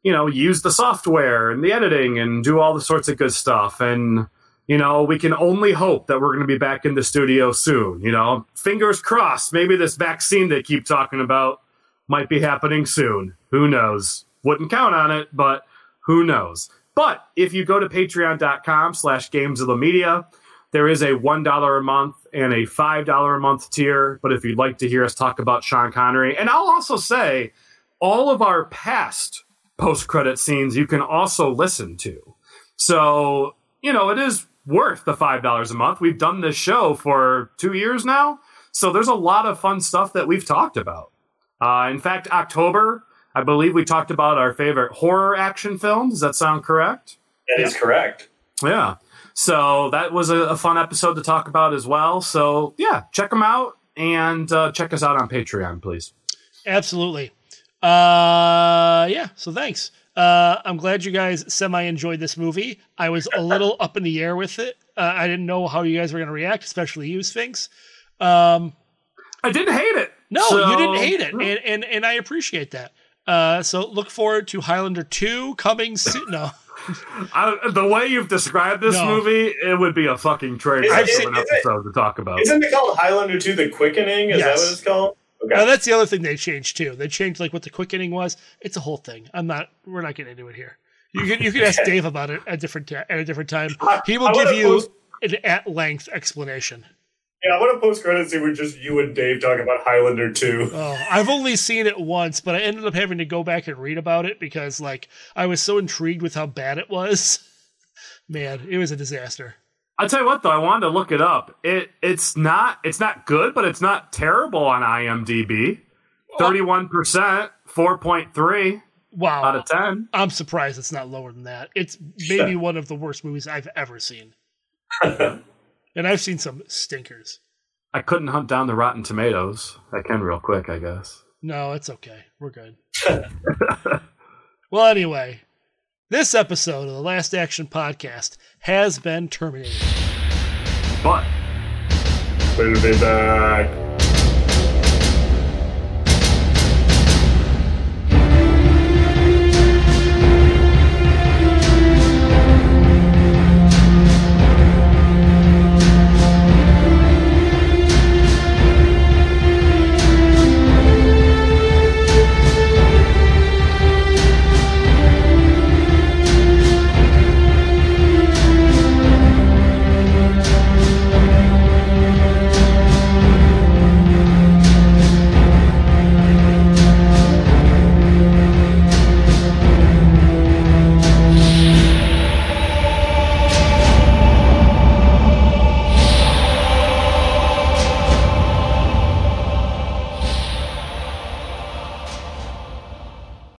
you know, use the software and the editing and do all the sorts of good stuff. And, you know, we can only hope that we're going to be back in the studio soon. You know, fingers crossed. Maybe this vaccine they keep talking about might be happening soon. Who knows? Wouldn't count on it, but who knows? But if you go to patreon.com slash games of the media, there is a $1 a month and a $5 a month tier. But if you'd like to hear us talk about Sean Connery, and I'll also say all of our past post credit scenes you can also listen to. So, you know, it is worth the $5 a month. We've done this show for two years now. So there's a lot of fun stuff that we've talked about. Uh, in fact, October, I believe we talked about our favorite horror action film. Does that sound correct? That is correct. Yeah. So that was a, a fun episode to talk about as well. So yeah, check them out and uh, check us out on Patreon, please. Absolutely. Uh, yeah. So thanks. Uh, I'm glad you guys semi enjoyed this movie. I was a little up in the air with it. Uh, I didn't know how you guys were going to react, especially you, Sphinx. Um, I didn't hate it. no, So- you didn't hate it, and and, and I appreciate that. Uh, so look forward to Highlander two coming soon. No, I, the way you've described this No. movie, it would be a fucking trade Is for it- an is it- to talk about. Isn't it called Highlander 2 The Quickening? Is that what it's called? Okay. Now, that's the other thing they changed too. They changed like what the quickening was. It's a whole thing. I'm not. We're not getting into it here. You can you can ask Dave about it at different ta- at a different time. He will I give you post- an at length explanation. Yeah, I want to post credits scene with just you and Dave talking about Highlander 2. Oh, I've only seen it once, but I ended up having to go back and read about it because like I was so intrigued with how bad it was. Man, it was a disaster. I'll tell you what, though, I wanted to look it up. It it's not it's not good, but it's not terrible on IMDb. Thirty one percent, four point three Wow. out of ten. I'm surprised it's not lower than that. It's maybe one of the worst movies I've ever seen. and I've seen some stinkers. I couldn't hunt down the Rotten Tomatoes. I can real quick, I guess. No, it's okay. We're good. well, anyway, this episode of the Last Action Podcast has been terminated. But We'll be back.